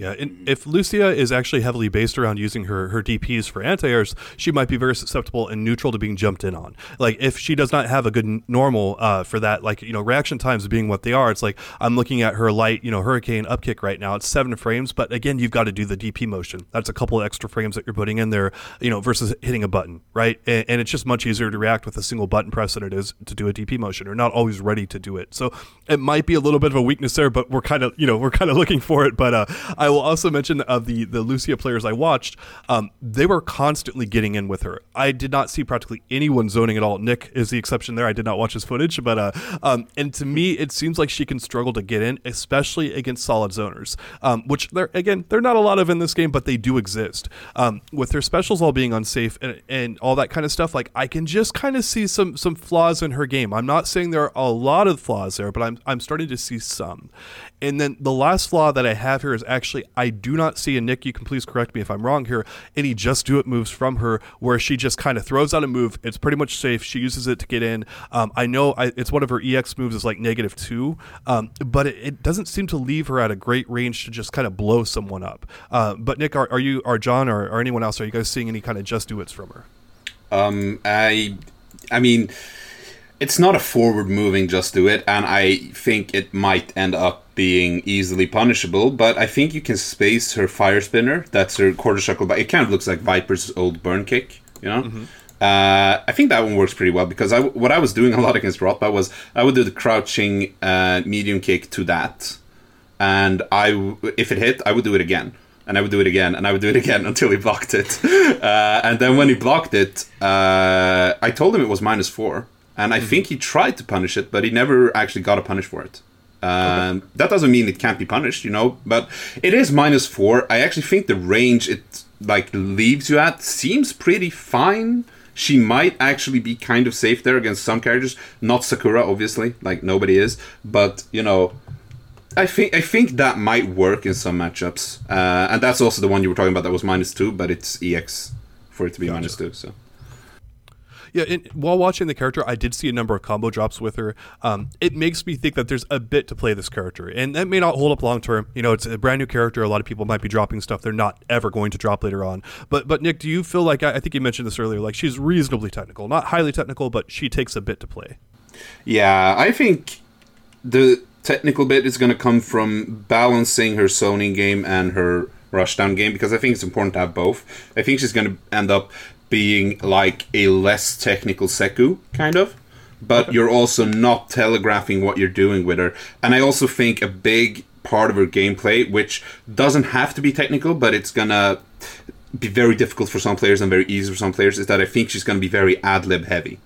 Yeah, if Lucia is actually heavily based around using her, her DPs for anti-airs, she might be very susceptible and neutral to being jumped in on. Like if she does not have a good n- normal uh, for that, like you know reaction times being what they are, it's like I'm looking at her light, you know, hurricane upkick right now. It's seven frames, but again, you've got to do the DP motion. That's a couple of extra frames that you're putting in there, you know, versus hitting a button, right? And, and it's just much easier to react with a single button press than it is to do a DP motion. You're not always ready to do it, so it might be a little bit of a weakness there, but we're kind of you know we're kind of looking for it. But uh, I will also mention of the the Lucia players I watched, um, they were constantly getting in with her. I did not see practically anyone zoning at all. Nick is the exception there. I did not watch his footage, but uh, um, and to me, it seems like she can struggle to get in, especially against solid zoners, um, which they're again they're not a lot of in this game, but they do exist. Um, with their specials all being unsafe and, and all that kind of stuff, like I can just kind of see some some flaws in her game. I'm not saying there are a lot of flaws there, but I'm I'm starting to see some. And then the last flaw that I have here is actually I do not see, and Nick, you can please correct me if I'm wrong here, any just do it moves from her where she just kind of throws out a move. It's pretty much safe. She uses it to get in. Um, I know I, it's one of her EX moves is like negative two, um, but it, it, doesn't seem to leave her at a great range to just kind of blow someone up. Uh, but Nick, are, are you, are John, or, or anyone else, are you guys seeing any kind of just do it's from her? Um, I, I mean, it's not a forward moving just do it, and I think it might end up being easily punishable. But I think you can space her fire spinner. That's her quarter circle. But it kind of looks like Viper's old burn kick. You know. Mm-hmm. Uh, I think that one works pretty well because I, what I was doing a lot against Rotba was I would do the crouching uh, medium kick to that, and I if it hit I would do it again and I would do it again, and I would do it again [laughs] until he blocked it. [laughs] Uh, and then when he blocked it, uh, I told him it was minus four, and I mm-hmm. think he tried to punish it, but he never actually got a punish for it. Um, okay. That doesn't mean it can't be punished, you know, but it is minus four. I actually think the range it like leaves you at seems pretty fine. She might actually be kind of safe there against some characters, not Sakura, obviously, like nobody is, but you know, I think I think that might work in some matchups, uh, and that's also the one you were talking about that was minus two, but it's EX for it to be gotcha. minus two. So yeah, while watching the character, I did see a number of combo drops with her. Um, it makes me think that there's a bit to play this character, and that may not hold up long term. You know, it's a brand new character. A lot of people might be dropping stuff they're not ever going to drop later on. But but Nick, do you feel like I, I think you mentioned this earlier? Like she's reasonably technical, not highly technical, but she takes a bit to play. Yeah, I think the technical bit is going to come from balancing her zoning game and her rushdown game because I think it's important to have both. I think she's going to end up being like a less technical Zeku, kind of. But okay. you're also not telegraphing what you're doing with her. And I also think a big part of her gameplay, which doesn't have to be technical, but it's gonna be very difficult for some players and very easy for some players, is that I think she's gonna be very ad lib heavy.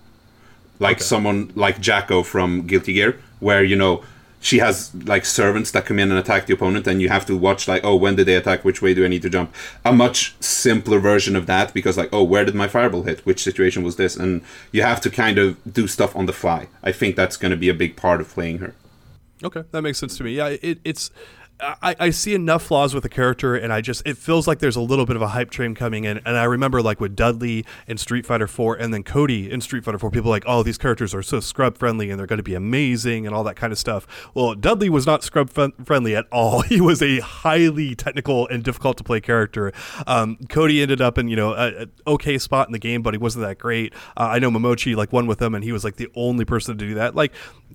Like okay. someone like Jack-O from Guilty Gear, where, you know, she has like servants that come in and attack the opponent and you have to watch like oh when did they attack? Which way do i need to jump? A much simpler version of that because like oh where did my fireball hit? Which situation was this? And you have to kind of do stuff on the fly. I think that's going to be a big part of playing her. Okay that makes sense to me. Yeah it, it's I, I see enough flaws with the character, and I just it feels like there's a little bit of a hype train coming in. And I remember like with Dudley in Street Fighter 4, and then Cody in Street Fighter 4, people like, oh, these characters are so scrub friendly, and they're going to be amazing, and all that kind of stuff. Well, Dudley was not scrub fun- friendly at all. [laughs] He was a highly technical and difficult to play character. Um, Cody ended up in you know a, okay spot in the game, but he wasn't that great. Uh, I know Momochi like won with him, and he was like the only person to do that. Like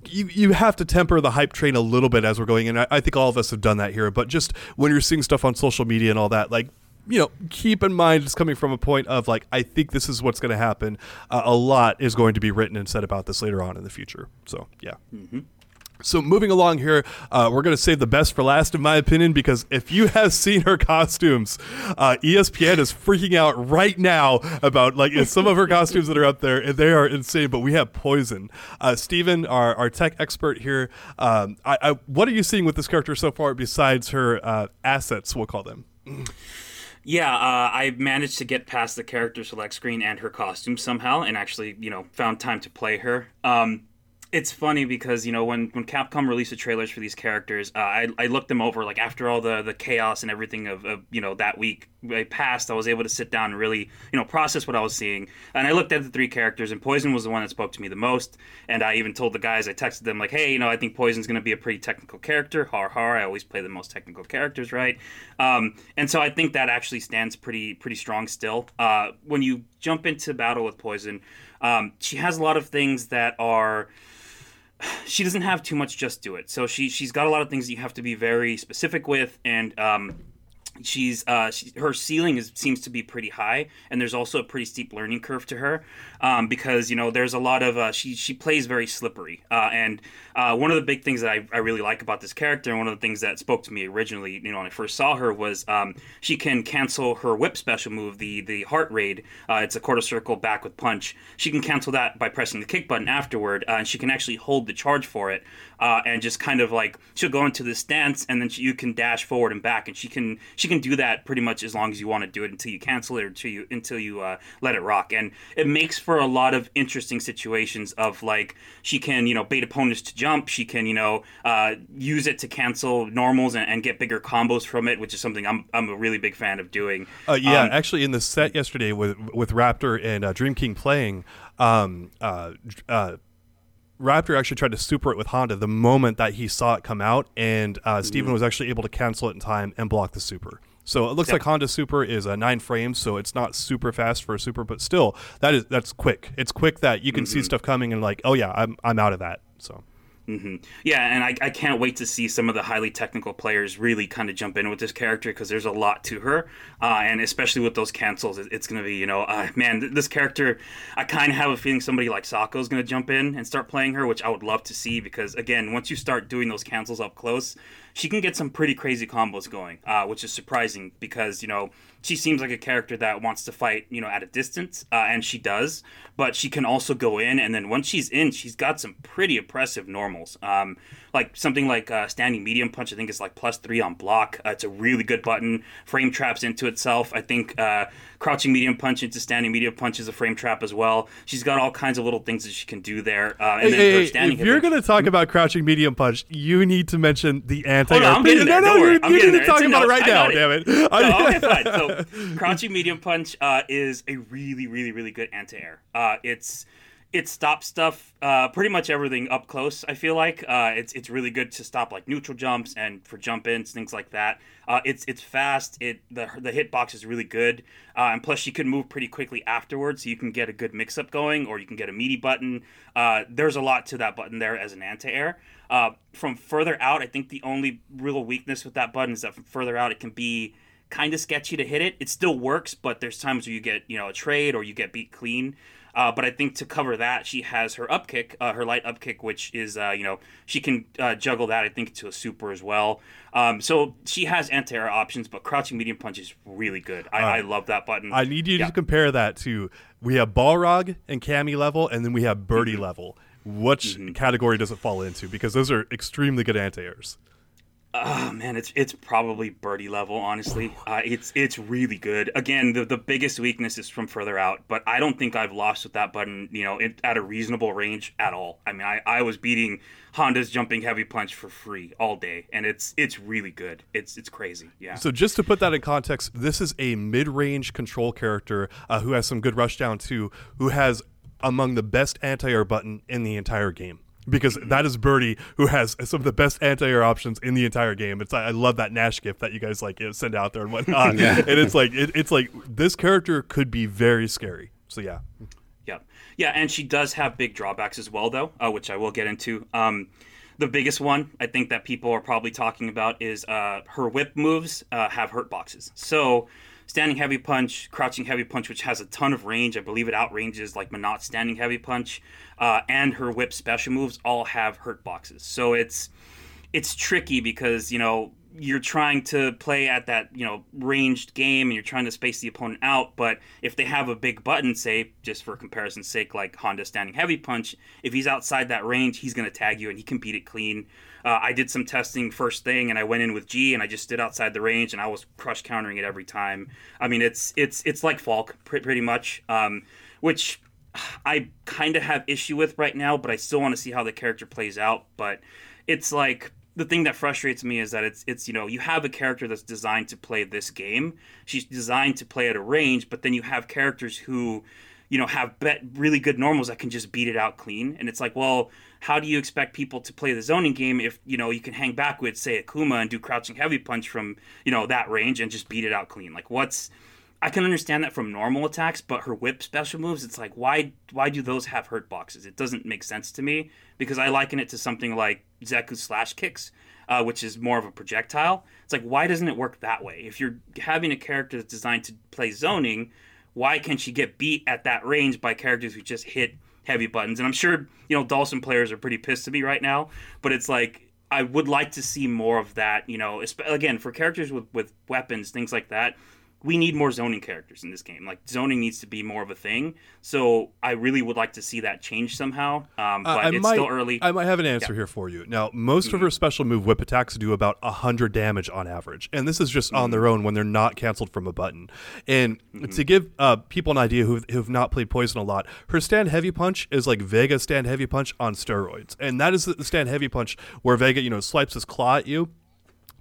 you you have to temper the hype train a little bit as we're going in. I, I think all of us have done that here, but just when you're seeing stuff on social media and all that, like you know, keep in mind it's coming from a point of like, I think this is what's going to happen. Uh, a lot is going to be written and said about this later on in the future. So, yeah. Mm-hmm. So moving along here, uh, we're going to save the best for last, in my opinion, because if you have seen her costumes, uh, ESPN is freaking out right now about like some of her costumes that are up there, and they are insane. But we have Poison. Uh, Steven, our, our tech expert here, um, I, I, what are you seeing with this character so far besides her uh, assets? We'll call them. Yeah, uh, I managed to get past the character select screen and her costume somehow, and actually, you know, found time to play her. Um, it's funny because you know when when Capcom released the trailers for these characters, uh, I I looked them over like after all the the chaos and everything of, of you know that week I passed, I was able to sit down and really you know process what I was seeing, and I looked at the three characters, and Poison was the one that spoke to me the most, and I even told the guys I texted them like, hey, you know I think Poison's going to be a pretty technical character, har har. I always play the most technical characters, right? Um, and so I think that actually stands pretty pretty strong still. Uh, when you jump into battle with Poison, um, she has a lot of things that are she doesn't have too much just do it. So she she's got a lot of things you have to be very specific with, and um, she's uh, she, her ceiling is seems to be pretty high, and there's also a pretty steep learning curve to her um, because you know there's a lot of uh, she she plays very slippery, uh, and uh, one of the big things that I, I really like about this character, and one of the things that spoke to me originally, you know, when I first saw her was um, she can cancel her whip special move, the the heart raid. Uh, it's a quarter circle back with punch. She can cancel that by pressing the kick button afterward, uh, and she can actually hold the charge for it, and just kind of like she'll go into this stance, and then she, you can dash forward and back, and she can she can do that pretty much as long as you want to do it until you cancel it or until you until you uh, let it rock. And it makes for a lot of interesting situations of like she can you know bait opponents to jump. She can you know uh, use it to cancel normals and, and, get bigger combos from it, which is something I'm I'm a really big fan of doing. Uh, yeah, um, actually, in the set yesterday with with Raptor and uh, Dream King playing. Um, uh, uh, Raptor actually tried to super it with Honda the moment that he saw it come out, and uh, Steven mm-hmm. was actually able to cancel it in time and block the super. So it looks like Honda Super is a nine frames, so it's not super fast for a Super, but still, that is that's quick. It's quick that you can mm-hmm. see stuff coming and like, oh yeah, I'm I'm out of that. So Mm-hmm. Yeah, and I, I can't wait to see some of the highly technical players really kind of jump in with this character because there's a lot to her, uh, and especially with those cancels, it, it's to be you know, uh, man, th- this character, I kind of have a feeling somebody like Sako is to jump in and start playing her, which I would love to see because again, once you start doing those cancels up close, she can get some pretty crazy combos going, uh, which is surprising because you know she seems like a character that wants to fight, you know, at a distance, uh, and she does. But she can also go in, and then once she's in, she's got some pretty impressive normals. Um, like something like uh, standing medium punch. I think is like plus three on block. Uh, it's a really good button. Frame traps into itself. I think uh, crouching medium punch into standing medium punch is a frame trap as well. She's got all kinds of little things that she can do there. Uh, and hey, then hey, if you're going to talk about crouching medium punch, you need to mention the anti. Oh, no, I'm getting there. No, no, you, you need to talk about it right now. It. Damn it. No, okay, [laughs] fine. So crouching medium punch uh, is a really, really, really good anti-air. Uh, it's it stops stuff uh, pretty much everything up close i feel like. Uh, it's it's really good to stop like neutral jumps and for jump ins things like that. Uh, it's it's fast it the the hitbox is really good uh, and plus you can move pretty quickly afterwards so you can get a good mix up going or you can get a meaty button. Uh, there's a lot to that button there as an anti-air. Uh, from further out i think the only real weakness with that button is that from further out it can be kind of sketchy to hit it. It still works but there's times where you get you know a trade or you get beat clean uh, but I think to cover that, she has her up kick, uh, her light up kick, which is, uh, you know, she can uh, juggle that, I think, to a super as well. Um, so she has anti air options, but crouching medium punch is really good. I, I love that button. I need you yeah. to compare that to we have Balrog and Cammy level, and then we have Birdie mm-hmm. level. Which mm-hmm. category does it fall into? Because those are extremely good anti airs. Oh man, it's it's probably birdie level. Honestly, uh, it's it's really good. Again, the the biggest weakness is from further out, but I don't think I've lost with that button. You know, at a reasonable range at all. I mean, I, I was beating Honda's jumping heavy punch for free all day, and it's it's really good. It's it's crazy. Yeah. So just to put that in context, this is a mid-range control character uh, who has some good rushdown too, who has among the best anti-air button in the entire game because that is Birdie, who has some of the best anti-air options in the entire game. It's I love that Nash gift that you guys like you know, send out there and whatnot. [laughs] yeah. And it's like it, it's like this character could be very scary. So yeah. Yeah, yeah, and she does have big drawbacks as well, though, uh, which I will get into. Um, the biggest one I think that people are probably talking about is uh, her whip moves uh, have hurt boxes. So standing heavy punch, crouching heavy punch, which has a ton of range. I believe it outranges like Menat's standing heavy punch, uh, and her whip special moves all have hurt boxes. So it's it's tricky because you know you're trying to play at that you know ranged game and you're trying to space the opponent out but if they have a big button say just for comparison's sake like honda standing heavy punch if he's outside that range he's going to tag you and he can beat it clean uh, I did some testing first thing, and I went in with G, and I just stood outside the range, and I was crush countering it every time. I mean, it's it's it's like Falke pretty much, um, which I kind of have issue with right now, but I still want to see how the character plays out. But it's like the thing that frustrates me is that it's it's you know you have a character that's designed to play this game. She's designed to play at a range, but then you have characters who you know have bet really good normals that can just beat it out clean, and it's like well how do you expect people to play the zoning game if you know you can hang back with say Akuma and do crouching heavy punch from you know that range and just beat it out clean? Like what's I can understand that from normal attacks, but her whip special moves, it's like why why do those have hurt boxes? It doesn't make sense to me because I liken it to something like Zeku slash kicks, uh, which is more of a projectile. It's like why doesn't it work that way? If you're having a character that's designed to play zoning, why can't she get beat at that range by characters who just hit heavy buttons. And I'm sure, you know, Dhalsim players are pretty pissed at me right now, but it's like I would like to see more of that, you know, again, for characters with, with weapons, things like that we need more zoning characters in this game. Like zoning needs to be more of a thing. So I really would like to see that change somehow. Um, but uh, it's might, still early. I might have an answer yeah. here for you. Now, most mm-hmm. of her special move whip attacks do about hundred damage on average, and this is just mm-hmm. on their own when they're not canceled from a button. And mm-hmm. to give uh, people an idea who who've not played Poison a lot, her stand heavy punch is like Vega stand heavy punch on steroids, and that is the stand heavy punch where Vega you know swipes his claw at you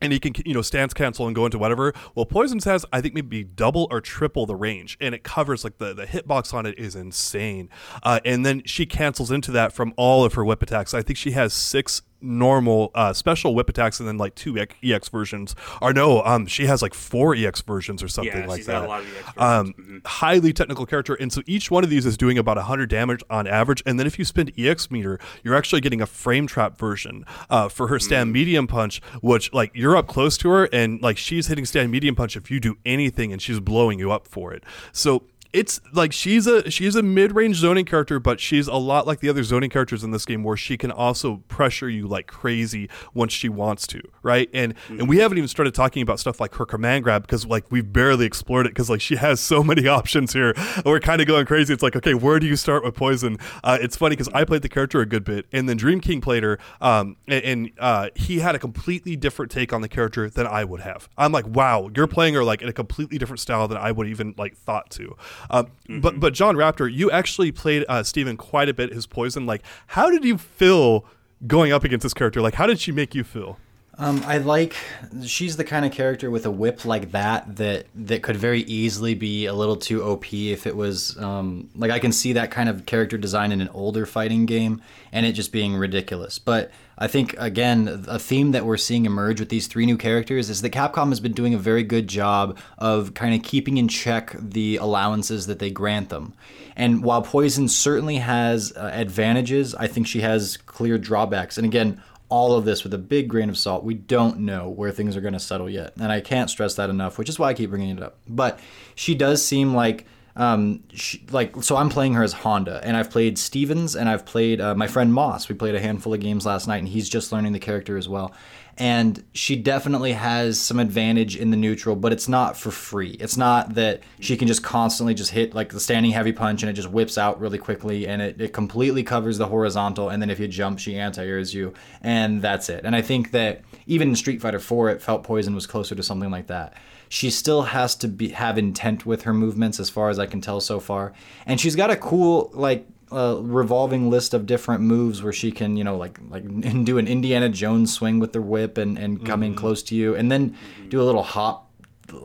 and he can you know stance cancel and go into whatever. Well poisons has i think maybe double or triple the range and it covers like the the hitbox on it is insane. Uh, and then she cancels into that from all of her whip attacks. I think she has six normal uh, special whip attacks and then like two ex versions or no um she has like four ex versions or something yeah, like that um mm-hmm. highly technical character and so each one of these is doing about 100 damage on average and then if you spend ex meter you're actually getting a frame trap version uh, for her stand mm. medium punch which like you're up close to her and like she's hitting stand medium punch if you do anything and she's blowing you up for it so it's like she's a she's a mid-range zoning character but she's a lot like the other zoning characters in this game where she can also pressure you like crazy once she wants to right? And mm-hmm. and we haven't even started talking about stuff like her command grab because like we've barely explored it because like she has so many [laughs] options here. We're kind of going crazy. It's like okay where do you start with poison? Uh, it's funny because i played the character a good bit and then dream king played her um, and, and uh, he had a completely different take on the character than i would have. I'm like wow you're playing her like in a completely different style than i would even like thought to um, mm-hmm. But but John Raptor, you actually played uh, Steven quite a bit. His poison. Like, how did you feel going up against this character? Like, how did she make you feel? Um, I like she's the kind of character with a whip like that that that could very easily be a little too OP if it was um, like I can see that kind of character design in an older fighting game and it just being ridiculous. But I think again a theme that we're seeing emerge with these three new characters is that Capcom has been doing a very good job of kind of keeping in check the allowances that they grant them. And while Poison certainly has uh, advantages, I think she has clear drawbacks. And again, all of this with a big grain of salt. We don't know where things are going to settle yet. And I can't stress that enough, which is why I keep bringing it up. But she does seem like um, she, like so I'm playing her as Honda, and I've played Stevens, and I've played uh, my friend Moss. We played a handful of games last night, and he's just learning the character as well. And she definitely has some advantage in the neutral, but it's not for free. It's not that she can just constantly just hit like the standing heavy punch and it just whips out really quickly and it, it completely covers the horizontal. And then if you jump, she anti airs you, and that's it. And I think that even in Street Fighter 4, it felt Poison was closer to something like that she still has to be have intent with her movements as far as I can tell so far. And she's got a cool like uh, revolving list of different moves where she can, you know, like like [laughs] do an Indiana Jones swing with the whip and and come in close to you, and then do a little hop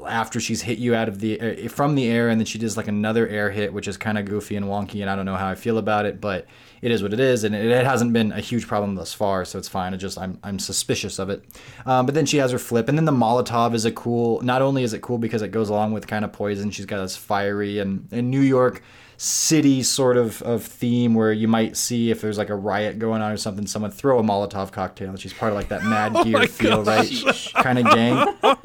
after she's hit you out of the uh, from the air, and then she does like another air hit, which is kind of goofy and wonky, and I don't know how I feel about it, but it is what it is, and it, it hasn't been a huge problem thus far, so it's fine. It just I'm I'm suspicious of it. Um, but then she has her flip, and then the Molotov is a cool. Not only is it cool because it goes along with kind of poison, she's got this fiery and in New York city sort of, of theme where you might see if there's like a riot going on or something, someone throw a Molotov cocktail. She's part of like that Mad [laughs] Oh Gear my feel, right? kind of gang. No,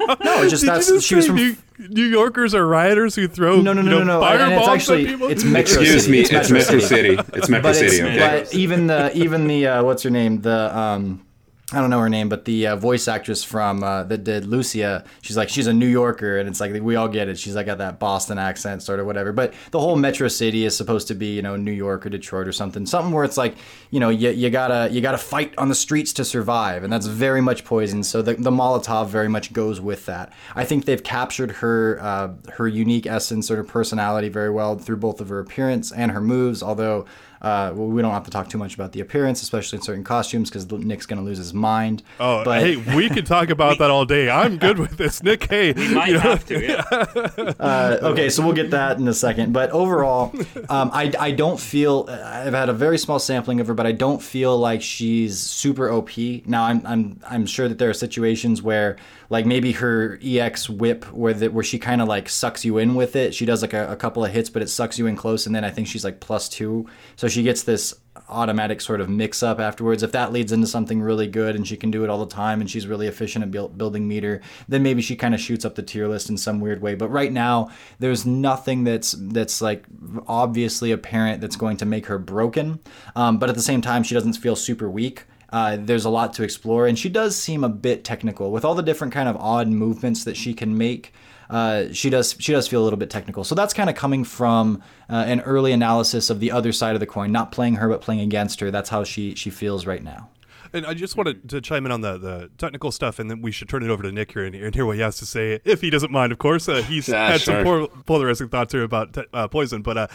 it's just Did that's just she was from. New, New Yorkers are rioters who throw No, no, no, you know, no, no. And it's actually it's Metro Excuse City. me, it's Metro City. It's Metro but City. it's, Okay. but even the even the uh, what's her name the um I don't know her name, but the uh, voice actress from uh, that did Lucia, she's like she's a New Yorker, and it's like we all get it. She's like got that Boston accent, sort of whatever. But the whole Metro City is supposed to be you know New York or Detroit or something, something where it's like you know you, you gotta you gotta fight on the streets to survive, and that's very much poison. So the the Molotov very much goes with that. I think they've captured her uh, her unique essence, sort of personality very well through both of her appearance and her moves, although. Uh, well, we don't have to talk too much about the appearance, especially in certain costumes, because Nick's going to lose his mind. Oh, but hey, we could talk [laughs] about that all day. I'm good with this, Nick. Hey, We might you know, have to, yeah. [laughs] uh, okay, so we'll get that in a second. But overall, um, I, I don't feel I've had a very small sampling of her, but I don't feel like she's super OP. Now I'm I'm I'm sure that there are situations where like maybe her EX whip where the, where she kind of like sucks you in with it. She does like a, a couple of hits, but it sucks you in close, and then I think she's like plus two, so she gets this automatic sort of mix up afterwards. If that leads into something really good and she can do it all the time and she's really efficient at build, building meter, then maybe she kind of shoots up the tier list in some weird way. But right now, there's nothing that's that's like obviously apparent that's going to make her broken. Um, but at the same time, she doesn't feel super weak. Uh, there's a lot to explore, and she does seem a bit technical with all the different kind of odd movements that she can make. Uh, she does she does feel a little bit technical. So that's kind of coming from uh, an early analysis of the other side of the coin, not playing her but playing against her. That's how she she feels right now. And I just wanted to chime in on the, the technical stuff, and then we should turn it over to Nick here and, and hear what he has to say, if he doesn't mind, of course. Uh, he's Yeah, had sure. some pol- polarizing thoughts here about te- uh, poison, but uh,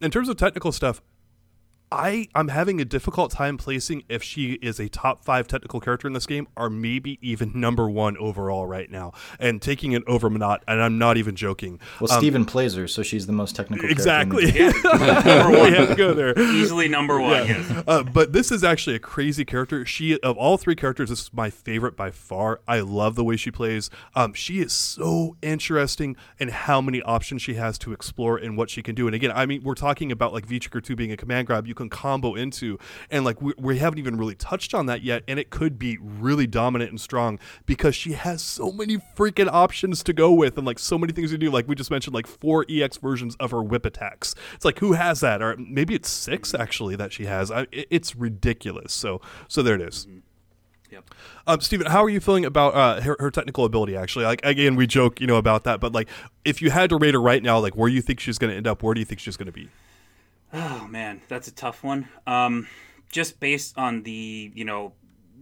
in terms of technical stuff, I I'm having a difficult time placing if she is a top five technical character in this game, or maybe even number one overall right now, and taking it over Menat, and I'm not even joking. Well, Steven plays her, so she's the most technical. character in the Exactly. game. [laughs] number [laughs] we have to go there. Easily number one. Yes. Uh, but this is actually a crazy character. She of all three characters, this is my favorite by far. I love the way she plays. Um, she is so interesting in how many options she has to explore and what she can do. And again, I mean, we're talking about like V Trigger two being a command grab you can combo into, and like we, we haven't even really touched on that yet. And it could be really dominant and strong because she has so many freaking options to go with, and like so many things to do. Like we just mentioned, like four EX versions of her whip attacks. It's like who has that, or maybe it's six actually that she has. I, it- it's ridiculous. So so there it is. Yep. Um, Steven, how are you feeling about uh, her, her technical ability? Actually, like again, we joke, you know, about that, but like, if you had to rate her right now, like, where do you think she's going to end up? Where do you think she's going to be? Oh man, that's a tough one. Um, just based on the you know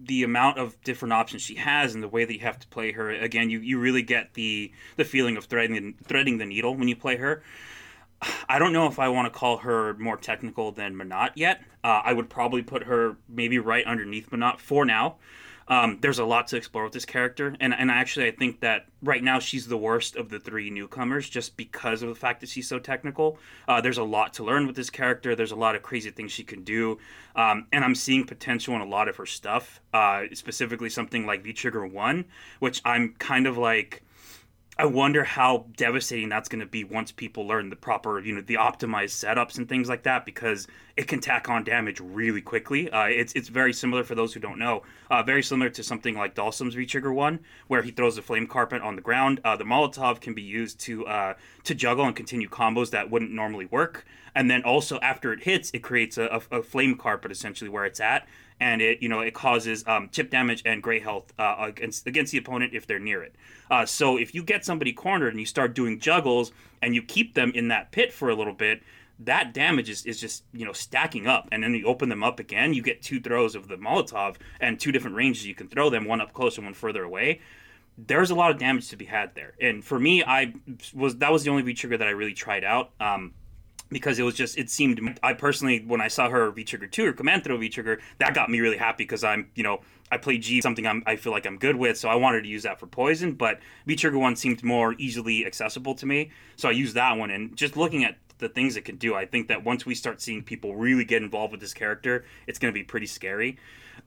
the amount of different options she has and the way that you have to play her. Again, you, you really get the the feeling of threading threading the needle when you play her. I don't know if I want to call her more technical than Menat yet. Uh, I would probably put her maybe right underneath Menat for now. Um, there's a lot to explore with this character, and and actually I think that right now she's the worst of the three newcomers just because of the fact that she's so technical. Uh, there's a lot to learn with this character. There's a lot of crazy things she can do, um, and I'm seeing potential in a lot of her stuff. Uh, specifically, something like V Trigger One, which I'm kind of like. I wonder how devastating that's going to be once people learn the proper, you know, the optimized setups and things like that, because it can tack on damage really quickly. Uh, it's it's very similar for those who don't know, uh, very similar to something like Dhalsim's V-Trigger one, where he throws a flame carpet on the ground. Uh, the Molotov can be used to uh, to juggle and continue combos that wouldn't normally work, and then also after it hits, it creates a, a, a flame carpet essentially where it's at, and it you know it causes um, chip damage and gray health uh, against against the opponent if they're near it. Uh, so if you get somebody cornered and you start doing juggles and you keep them in that pit for a little bit, that damage is, is just you know stacking up. And then you open them up again you get two throws of the molotov and two different ranges you can throw them one up close and one further away. There's a lot of damage to be had there. And for me i was that was the only v trigger that i really tried out. Um, because it was just it seemed I personally when I saw her V trigger two or command throw V trigger that got me really happy because I'm you know I play G something I'm, I feel like I'm good with so I wanted to use that for poison but V trigger one seemed more easily accessible to me so I used that one and just looking at the things it can do I think that once we start seeing people really get involved with this character it's going to be pretty scary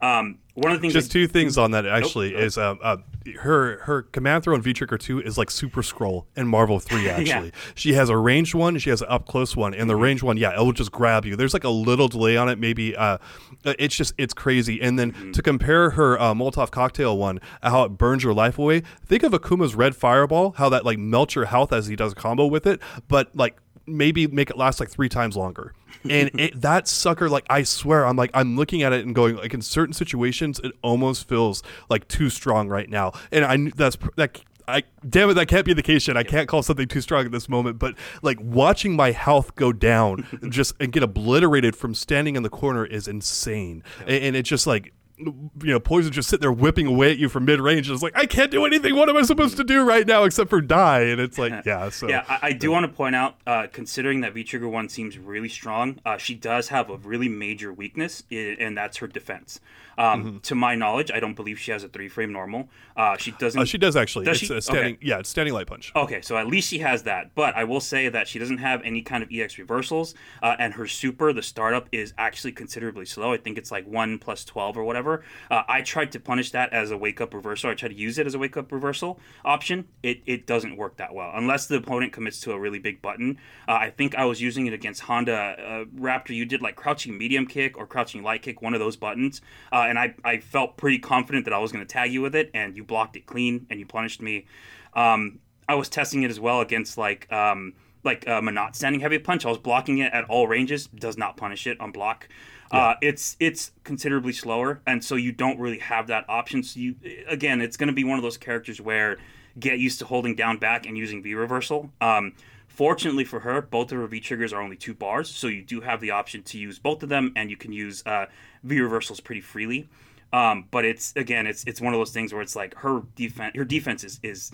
um, one of the things just that- two things on that actually Nope. is uh, uh, her her command throw in V Trigger two is like Super Skrull in Marvel three [laughs] actually. She has a ranged one, she has an up close one, and the ranged one, yeah, it'll just grab you. There's like a little delay on it, maybe. Uh, it's just it's crazy. And then to compare her uh, Molotov cocktail one, uh, how it burns your life away. Think of Akuma's red fireball, how that like melts your health as he does a combo with it, but like maybe make it last like three times longer. And it, [laughs] that sucker, like I swear, I'm like I'm looking at it and going like in certain situations, it almost feels like too strong right now. And I that's that. I damn it, that can't be the case yet. I can't call something too strong at this moment. But like watching my health go down, [laughs] just and get obliterated from standing in the corner is insane. And, and it's just like you know, poison just sitting there whipping away at you from mid range. It's like I can't do anything. What am I supposed to do right now except for die? And it's like, [laughs] yeah. So yeah, I, I do want to point out, uh, considering that V Trigger One seems really strong, uh, she does have a really major weakness, and that's her defense. Um, To my knowledge, I don't believe she has a three frame normal. Uh, she doesn't. Uh, she does actually. Does it's she? a standing. Okay. Yeah, it's standing light punch. Okay, so at least she has that. But I will say that she doesn't have any kind of EX reversals, uh, and her super, the startup, is actually considerably slow. I think it's like 1 plus 12 or whatever. Uh, I tried to punish that as a wake up reversal. I tried to use it as a wake up reversal option. It, it doesn't work that well unless the opponent commits to a really big button. Uh, I think I was using it against Honda uh, Raptor. You did like crouching medium kick or crouching light kick, one of those buttons. Uh, and I, I felt pretty confident that I was going to tag you with it, and you blocked it clean and you punished me. Um, I was testing it as well against like um, like um, a not standing heavy punch. I was blocking it at all ranges. Does not punish it on block. Uh, it's it's considerably slower, and so you don't really have that option. So you again, it's going to be one of those characters where get used to holding down back and using V reversal. Um, fortunately for her, both of her V triggers are only two bars, so you do have the option to use both of them, and you can use uh, V reversals pretty freely. Um, but it's again, it's it's one of those things where it's like her defense, her defense is is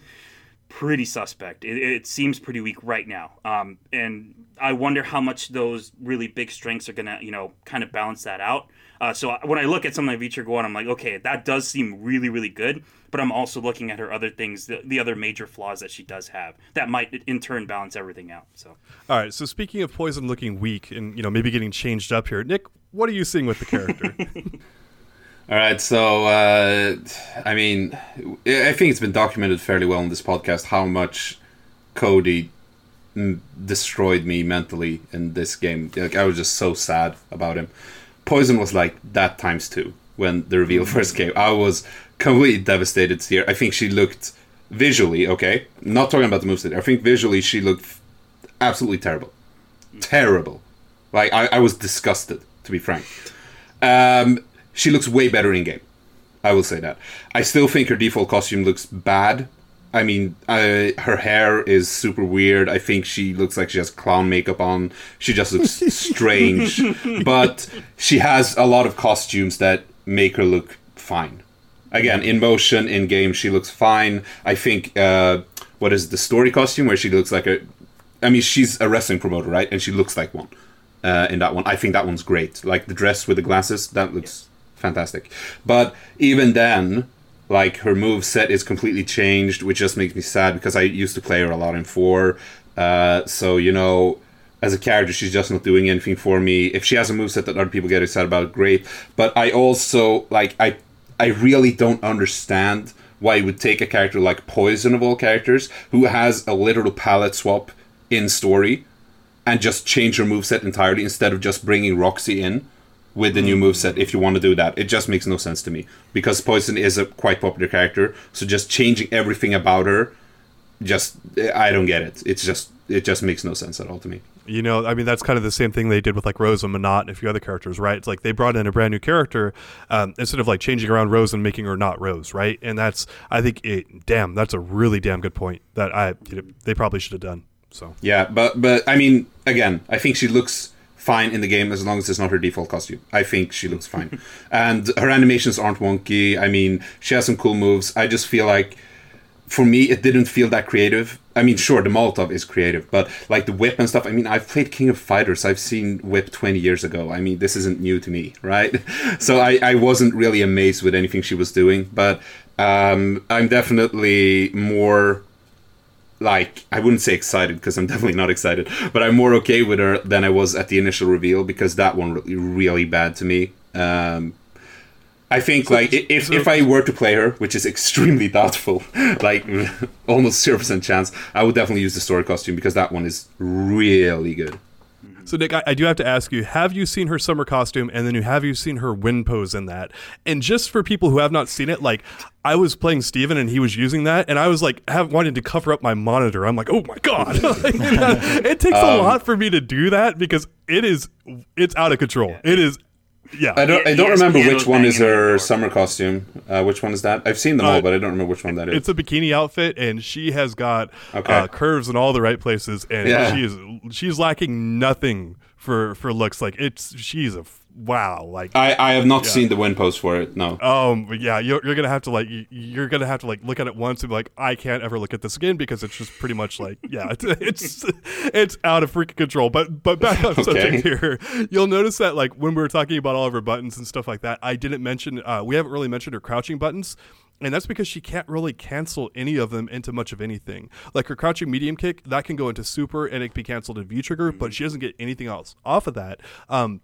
pretty suspect. It, it seems pretty weak right now. Um, and I wonder how much those really big strengths are gonna, you know, kind of balance that out. Uh, so when I look at something like Vitra One, I'm like, okay, that does seem really, really good. But I'm also looking at her other things, the, the other major flaws that she does have, that might in turn balance everything out. So All right. So speaking of poison looking weak and you know maybe getting changed up here, Nick, what are you seeing with the character? [laughs] All right, so uh, I mean, I think it's been documented fairly well in this podcast how much Cody mm, destroyed me mentally in this game. Like I was just so sad about him. Poison was like that times two when the reveal first came. I was completely devastated to see her. I think she looked visually okay. Not talking about the moveset. I think visually she looked absolutely terrible, terrible. Like I, I was disgusted to be frank. Um, she looks way better in game. I will say that. I still think her default costume looks bad. I mean, uh, her hair is super weird. I think she looks like she has clown makeup on. She just looks [laughs] strange. But she has a lot of costumes that make her look fine. Again, in motion, in game, she looks fine. I think, uh, what is the story costume where she looks like a. I mean, she's a wrestling promoter, right? And she looks like one uh, in that one. I think that one's great. Like the dress with the glasses, that looks fantastic. But even then, like her move set is completely changed, which just makes me sad because I used to play her a lot in four. Uh, so you know, as a character, she's just not doing anything for me. If she has a move set that other people get excited about, great. But I also like I I really don't understand why you would take a character like Poison of all characters, who has a literal palette swap in story, and just change her move set entirely instead of just bringing Roxy in with the new moveset if you want to do that. It just makes no sense to me. Because Poison is a quite popular character, so just changing everything about her just I don't get it. It's just it just makes no sense at all to me. You know, I mean, that's kind of the same thing they did with like Rose and Menat and a few other characters, right? It's like they brought in a brand new character um, instead of like changing around Rose and making her not Rose, right? And that's, I think, it, damn, that's a really damn good point that I you know, they probably should have done. So Yeah, but but I mean, again, I think she looks fine in the game as long as it's not her default costume. I think she looks fine, [laughs] and her animations aren't wonky. I mean, she has some cool moves. I just feel like. For me, it didn't feel that creative. I mean, sure, the Molotov is creative, but like the whip and stuff. I mean, I've played King of Fighters. I've seen whip twenty years ago. I mean, this isn't new to me, right? [laughs] So I, I wasn't really amazed with anything she was doing, but um, I'm definitely more like I wouldn't say excited because I'm [laughs] definitely not excited, but I'm more okay with her than I was at the initial reveal because that one really really bad to me. Um, I think like i- if if I were to play her, which is [laughs] extremely doubtful, [laughs] like almost zero percent chance, I would definitely use the story costume because that one is really good. So Nick, I, I do have to ask you: Have you seen her summer costume, and then you have you seen her wind pose in that? And just for people who have not seen it, like I was playing Steven and he was using that, and I was like, have wanted to cover up my monitor. I'm like, oh my god, [laughs] Like, it takes a um, lot for me to do that because it is it's out of control. It is, yeah. I don't I don't remember which one is banging on the her summer costume. Uh, which one is that? I've seen them all, Uh, but I don't remember which one that is. it's a bikini outfit, and she has got Okay. uh, curves in all the right places, and Yeah. she is she's lacking nothing for for looks. Like it's she's a f- wow. Like I, I have not seen the win post for it. No. Um, yeah, you're, you're gonna have to like you- you're gonna have to like look at it once and be like, I can't ever look at this again because it's just pretty much like yeah, it's [laughs] it's, it's out of freaking control. But but back on [laughs] subject here, you'll notice that like when we were talking about all of her buttons and stuff like that, I didn't mention uh, we haven't really mentioned her crouching buttons. And that's because she can't really cancel any of them into much of anything. Like her crouching medium kick, that can go into super and it can be canceled in V trigger, but she doesn't get anything else off of that. Um,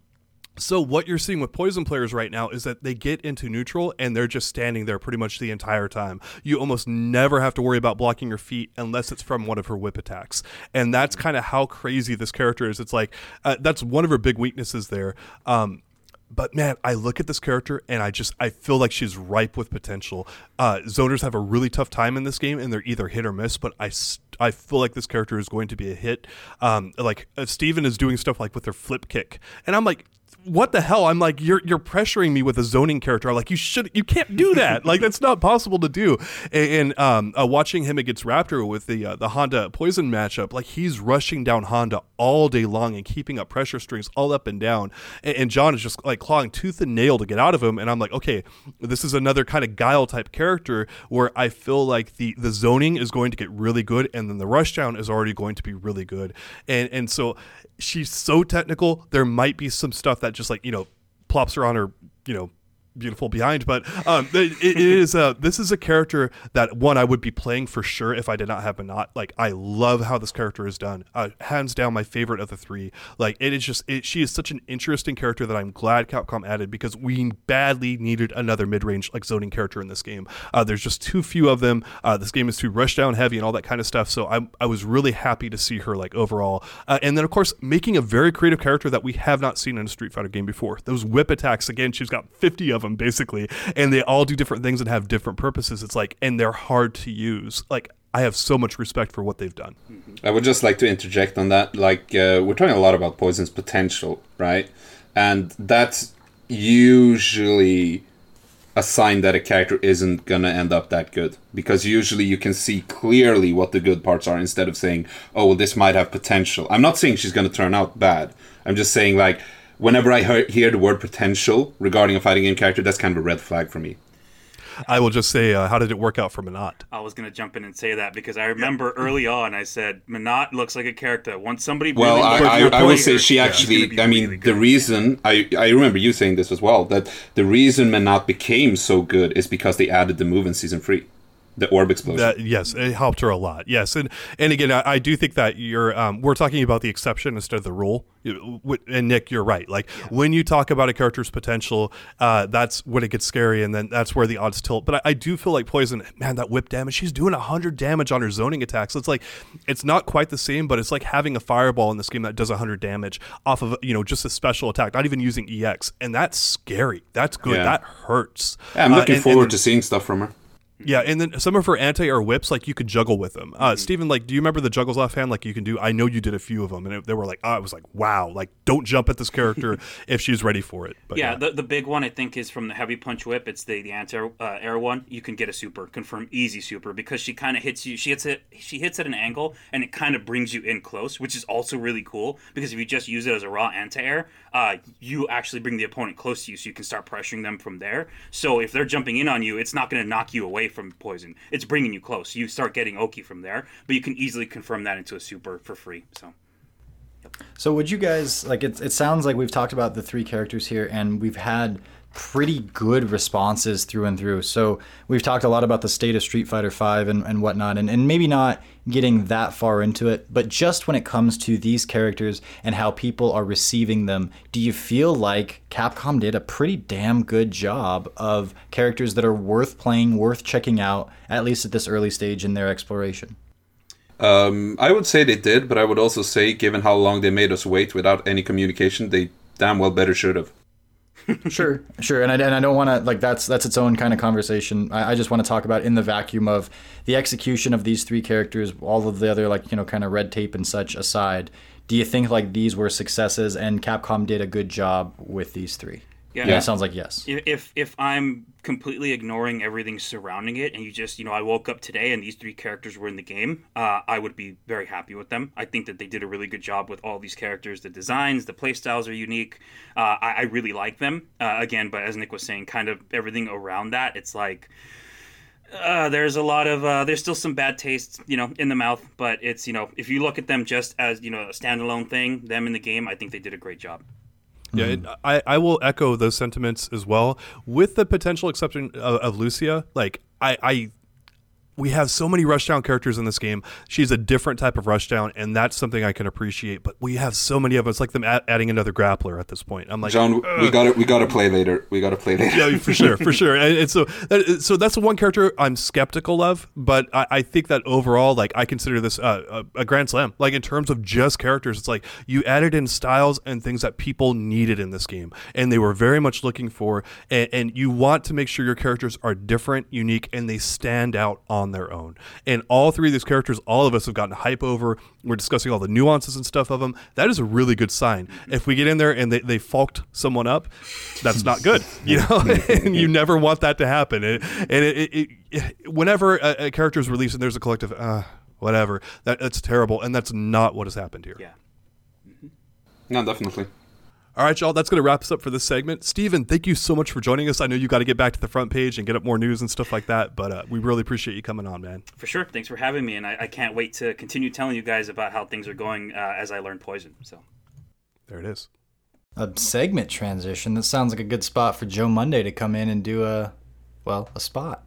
so what you're seeing with poison players right now is that they get into neutral and they're just standing there pretty much the entire time. You almost never have to worry about blocking your feet unless it's from one of her whip attacks. And that's kind of how crazy this character is. It's like uh, that's one of her big weaknesses there. Um, but man, I look at this character and I just I feel like she's ripe with potential. Uh, zoners have a really tough time in this game, and they're either hit or miss. But I I feel like this character is going to be a hit. Um, like uh, Steven is doing stuff like with her flip kick, and I'm like, what the hell? I'm like, you're you're pressuring me with a zoning character. I'm like, you should, you can't do that. like that's not possible to do. And, and um, uh, watching him against Raptor with the uh, the Honda Poison matchup, like he's rushing down Honda all day long and keeping up pressure strings all up and down. And, and John is just like clawing tooth and nail to get out of him. And I'm like, okay, this is another kind of guile type character where I feel like the the zoning is going to get really good, and then the rushdown is already going to be really good. And and so she's so technical. There might be some stuff that just like you know plops her on her you know beautiful behind but um it, it is uh this is a character that one i would be playing for sure if i did not have Menat. like i love how this character is done. Uh hands down my favorite of the three. Like it is just it, she is such an interesting character that i'm glad capcom added because we badly needed another mid-range like zoning character in this game. Uh there's just too few of them. Uh this game is too rush down heavy and all that kind of stuff. So i i was really happy to see her like overall. Uh, and then of course making a very creative character that we have not seen in a street fighter game before. Those whip attacks again she's got 50 of them basically and they all do different things and have different purposes it's like and they're hard to use like i have so much respect for what they've done I would just like to interject on that. Like, uh, we're talking a lot about Poison's potential, right? And that's usually a sign that a character isn't gonna end up that good. Because usually you can see clearly what the good parts are instead of saying, oh, well, this might have potential. I'm not saying she's gonna turn out bad. I'm just saying, like, whenever I hear, hear the word potential regarding a fighting game character, that's kind of a red flag for me. i will just say uh, how did it work out for Menat? I was gonna jump in and say that because I remember early on I said Menat looks like a character. Once somebody Well, really I, loves I, your I will say she actually. be I mean, really the reason I I remember you saying this as well that the reason Menat became so good is because they added the move in season three. The orb explosion. That, yes, it helped her a lot. Yes, and and again, I, I do think that you're um, we're talking about the exception instead of the rule. And Nick, you're right. Like yeah. when you talk about a character's potential, uh, that's when it gets scary, and then that's where the odds tilt. But I, I do feel like Poison, man, that whip damage. She's doing hundred damage on her zoning attacks. So it's like it's not quite the same, but it's like having a fireball in this game that does hundred damage off of you know just a special attack, not even using EX, and that's scary. That's good. Yeah. That hurts. Yeah, I'm looking uh, and, forward and then, to seeing stuff from her. Yeah, and then some of her anti-air whips, like you could juggle with them. Uh, mm-hmm. Stephen, like, do you remember the juggles offhand? Like you can do. I know you did a few of them, and it, they were like, oh, I was like, wow, like don't jump at this character [laughs] if she's ready for it. But, yeah, yeah, The, the big one I think is from the heavy punch whip. It's the the anti-air uh, one. You can get a super, confirm easy super because she kind of hits you. She hits it. She hits at an angle, and it kind of brings you in close, which is also really cool because if you just use it as a raw anti-air, uh, you actually bring the opponent close to you, so you can start pressuring them from there. So if they're jumping in on you, it's not going to knock you away from poison. It's bringing you close. You start getting Oki from there, but you can easily confirm that into a super for free. So. So would you guys like it? It sounds like we've talked about the three characters here, and we've had pretty good responses through and through. So we've talked a lot about the state of Street Fighter V and, and whatnot, and, and maybe not getting that far into it, but just when it comes to these characters and how people are receiving them, do you feel like Capcom did a pretty damn good job of characters that are worth playing, worth checking out, at least at this early stage in their exploration? Um, I would say they did, but I would also say, given how long they made us wait without any communication, they damn well better should have sure, sure, and I, and I don't want to like that's that's its own kind of conversation. I, I just want to talk about in the vacuum of the execution of these three characters, all of the other like you know kind of red tape and such aside. Do you think like these were successes and Capcom did a good job with these three? Yeah, yeah. it sounds like yes. If if I'm completely ignoring everything surrounding it, and you just you know I woke up today and these three characters were in the game, uh, I would be very happy with them. I think that they did a really good job with all these characters. The designs, the playstyles are unique. Uh, I, I, really like them. Uh, again, but as Nick was saying, kind of everything around that, it's like. Uh, there's a lot of uh, there's still some bad taste, you know, in the mouth, but it's you know if you look at them just as you know a standalone thing, them in the game, I think they did a great job. Yeah, hmm. it, I, I will echo those sentiments as well. With the potential exception of, of Lucia, like I, I we have so many rushdown characters in this game. She's a different type of rushdown, and that's something I can appreciate. But we have so many of us, like them adding another grappler at this point. I'm like, John, Ugh. we got to we got to play later. We got to play later. yeah, for sure, for sure. And, and so, that, so that's the one character I'm skeptical of. But I, I think that overall, like, I consider this uh, a, a grand slam. Like in terms of just characters, it's like you added in styles and things that people needed in this game, and they were very much looking for. And, and you want to make sure your characters are different, unique, and they stand out on on their own. And all three of these characters, all of us have gotten hype over. We're discussing all the nuances and stuff of them. That is a really good sign. If we get in there and they, they faulked someone up, that's not good, [laughs] you know, [laughs] and you never want that to happen. And, and it, it, it, whenever a, a, character is released and there's a collective, uh, whatever, that, that's terrible. And that's not what has happened here. Yeah. Mm-hmm. No, definitely. All right, y'all, that's going to wrap us up for this segment. Steven, thank you so much for joining us. I know you got to get back to the front page and get up more news and stuff like that, but uh, we really appreciate you coming on, man. For sure. Thanks for having me, and I, I can't wait to continue telling you guys about how things are going uh, as I learn Poison. So there it is. A segment transition. That sounds like a good spot for Joe Monday to come in and do a, well, a spot.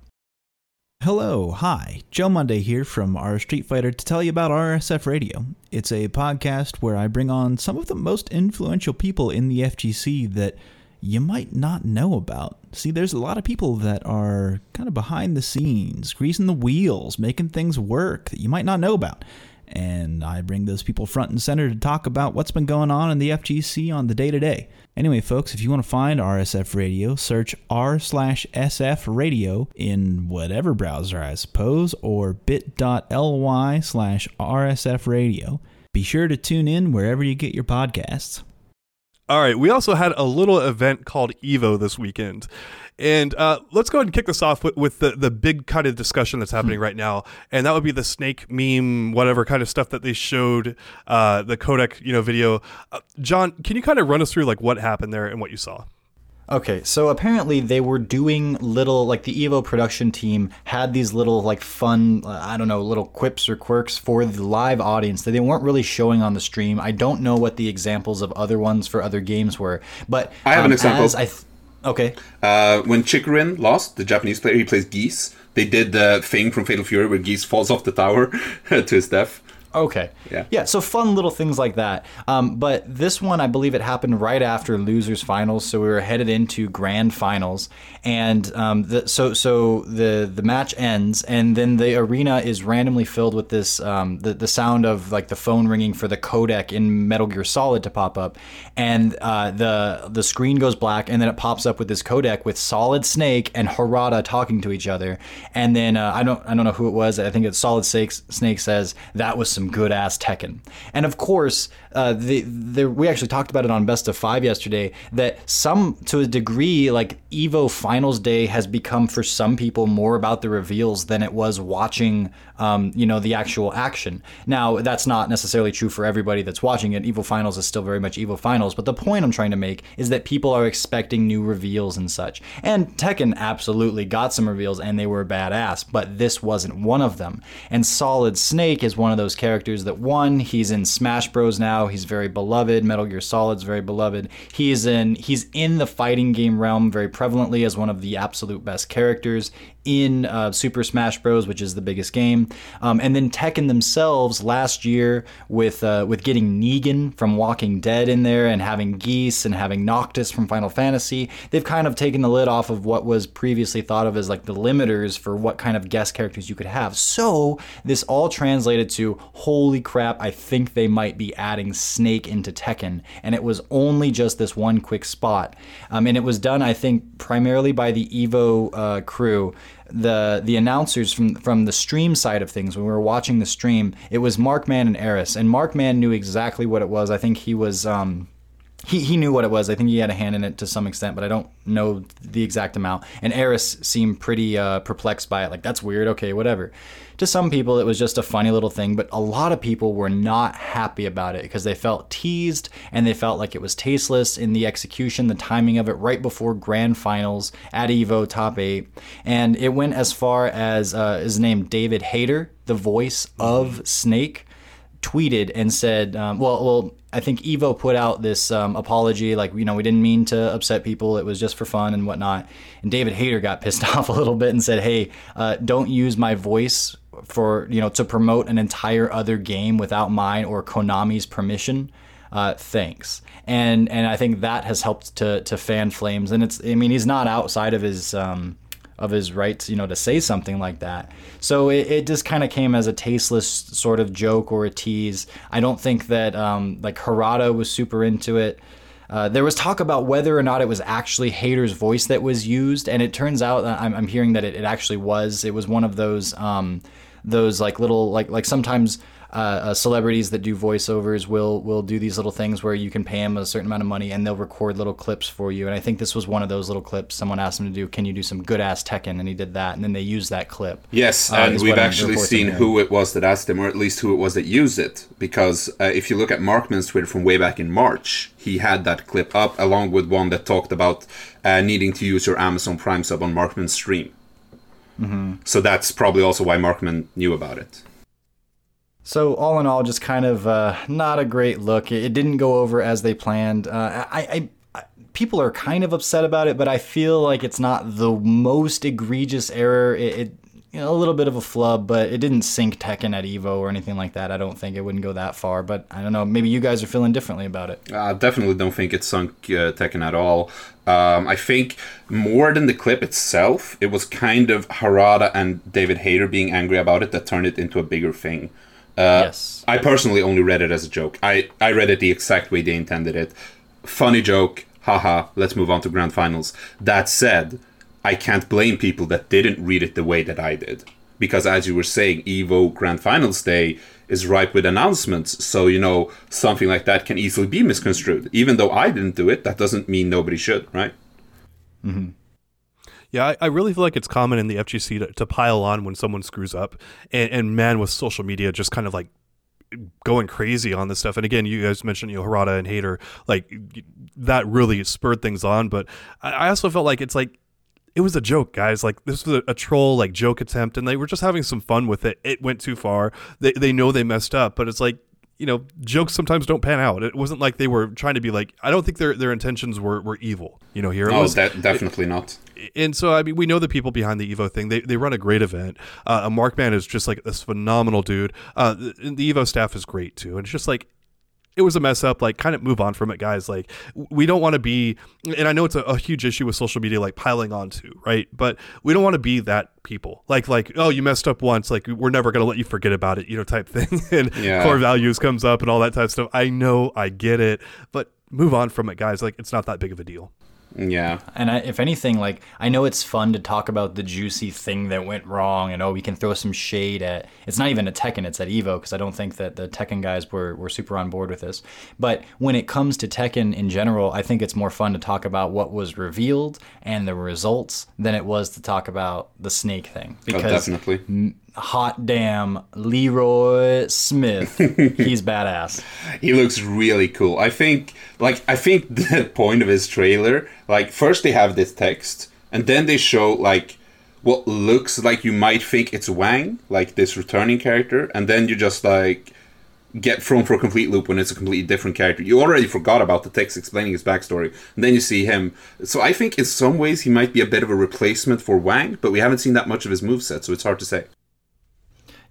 Hello, hi. Joe Monday here from our Street Fighter to tell you about RSF Radio. It's a podcast where I bring on some of the most influential people in the FGC that you might not know about. See, there's a lot of people that are kind of behind the scenes, greasing the wheels, making things work that you might not know about and I bring those people front and center to talk about what's been going on in the FGC on the day to day. Anyway, folks, if you want to find RSF Radio, search r slash SF radio in whatever browser, I suppose, or bit.ly slash RSF radio. Be sure to tune in wherever you get your podcasts. All right, we also had a little event called Evo this weekend. And uh, let's go ahead and kick this off with, with, the, the big kind of discussion that's happening hmm. right now, and that would be the snake meme, whatever kind of stuff that they showed, uh, the codec, you know, video. Uh, John, can you kind of run us through like what happened there and what you saw? Okay, so apparently they were doing little, like the Evo production team had these little, like fun, I don't know, little quips or quirks for the live audience that they weren't really showing on the stream. I don't know what the examples of other ones for other games were, but I have um, an example. I th- Okay. Uh, when Chikurin lost, the Japanese player, he plays Geese. They did the thing from Fatal Fury where Geese falls off the tower [laughs] to his death. Okay. Yeah. Yeah. So fun little things like that. Um, but this one, I believe it happened right after losers finals, so we were headed into grand finals, and um, the, so so the the match ends, and then the arena is randomly filled with this um, the the sound of like the phone ringing for the codec in Metal Gear Solid to pop up, and uh, the the screen goes black, and then it pops up with this codec with Solid Snake and Harada talking to each other, and then uh, I don't I don't know who it was. I think it's Solid Snake. Snake says that was some good ass Tekken. And of course, uh, the, the, we actually talked about it on Best of Five yesterday that some, to a degree, like Evo Finals Day has become for some people more about the reveals than it was watching, um, you know, the actual action. Now, that's not necessarily true for everybody that's watching it. Evo Finals is still very much Evo Finals, but the point I'm trying to make is that people are expecting new reveals and such. And Tekken absolutely got some reveals and they were badass, but this wasn't one of them. And Solid Snake is one of those characters that one, he's in Smash Bros now, he's very beloved, Metal Gear Solid's very beloved. He's in he's in the fighting game realm very prevalently as one of the absolute best characters in uh, Super Smash Bros, which is the biggest game. Um, and then Tekken themselves last year with uh, with getting Negan from Walking Dead in there and having Geese and having Noctis from Final Fantasy, they've kind of taken the lid off of what was previously thought of as like the limiters for what kind of guest characters you could have. So this all translated to holy crap, I think they might be adding Snake into Tekken, and it was only just this one quick spot, um, and it was done I think primarily by the Evo uh, crew the the announcers from from the stream side of things when we were watching the stream it was markman and eris and markman knew exactly what it was i think he was um he, he knew what it was. I think he had a hand in it to some extent, but I don't know the exact amount. And Eris seemed pretty uh, perplexed by it. Like, that's weird. Okay, whatever. To some people, it was just a funny little thing, but a lot of people were not happy about it because they felt teased and they felt like it was tasteless in the execution, the timing of it right before grand finals at Evo Top 8. And it went as far as uh, his name, David Hayter, the voice of Snake tweeted and said, um, well, well, I think Evo put out this um, apology, like you know, we didn't mean to upset people. It was just for fun and whatnot. And David Hayter got [laughs] pissed off a little bit and said, "Hey, uh, don't use my voice for you know to promote an entire other game without mine or Konami's permission." Uh, thanks. And and I think that has helped to to fan flames. And it's I mean he's not outside of his um, of his rights, you know, to say something like that. So it, it just kind of came as a tasteless sort of joke or a tease. I don't think that um, like Harada was super into it. Uh, there was talk about whether or not it was actually Hayter's voice that was used, and it turns out I'm, I'm hearing that it, it, actually was. It was one of those um, those like little like like sometimes uh, uh, celebrities that do voiceovers will will do these little things where you can pay them a certain amount of money and they'll record little clips for you. And I think this was one of those little clips. Someone asked him to do, "Can you do some good ass Tekken?" And he did that, and then they used that clip. Yes, uh, and we've actually seen who it was that asked him, or at least who it was that used it. Because uh, if you look at Markman's Twitter from way back in March, he had that clip up along with one that talked about uh, needing to use your Amazon Prime sub on Markman's stream. Mm-hmm. So that's probably also why Markman knew about it. So all in all, just kind of uh, not a great look. It, didn't go over as they planned. Uh, I, I, I, people are kind of upset about it, but I feel like it's not the most egregious error. It, it you know, a little bit of a flub, but it didn't sink Tekken at Evo or anything like that. I don't think it wouldn't go that far, but I don't know. Maybe you guys are feeling differently about it. I definitely don't think it sunk uh, Tekken at all. Um, I think more than the clip itself, it was kind of Harada and David Hayter being angry about it that turned it into a bigger thing. Uh, yes. I personally only read it as a joke. I, I read it the exact way they intended it. Funny joke, haha, let's move on to grand finals. That said, I can't blame people that didn't read it the way that I did. Because as you were saying, EVO Grand Finals Day is ripe with announcements, so you know, something like that can easily be misconstrued. Even though I didn't do it, that doesn't mean nobody should, right? Mm-hmm. Yeah, I, I, really feel like it's common in the FGC to, to pile on when someone screws up. And, and, man, with social media just kind of like going crazy on this stuff. And again, you guys mentioned, you know, Harada and Hayter, like that really spurred things on. But I, I also felt like it's like, it was a joke, guys. Like this was a, a, troll, like joke attempt, and they were just having some fun with it. It went too far. They they know they messed up, but it's like you know, jokes sometimes don't pan out. It wasn't like they were trying to be like. I don't think their their intentions were, were evil. You know, here it No, was. de- definitely not. and so I mean, we know the people behind the Evo thing. They, they run a great event. Uh, Markman is just like this phenomenal dude. Uh, the, the Evo staff is great too, and it's just like it was a mess up. Like, kind of move on from it, guys. Like, we don't want to be, and I know it's a, a huge issue with social media, like piling on to, right? But we don't want to be that people. Like, like oh, you messed up once. Like, we're never gonna let you forget about it, you know, type [laughs] thing. and Yeah. core values comes up and all that type of stuff. I know, I get it, but move on from it, guys. Like, it's not that big of a deal. Yeah. And I, if anything, like I know it's fun to talk about the juicy thing that went wrong, and oh, we can throw some shade at. It's not even at Tekken; it's at Evo because I don't think that the Tekken guys were were super on board with this. But when it comes to Tekken in general, I think it's more fun to talk about what was revealed and the results than it was to talk about the snake thing. Oh, Because definitely. Hot damn, Leroy Smith, [laughs] he's badass. He looks really cool. I think, like, I think [laughs] the point of his trailer, like, first they have this text, and then they show like what looks like you might think it's Wang, like this returning character, and then you just like get thrown for a complete loop when it's a completely different character. You already forgot about the text explaining his backstory, and then you see him. So I think in some ways he might be a bit of a replacement for Wang, but we haven't seen that much of his moveset, so it's hard to say.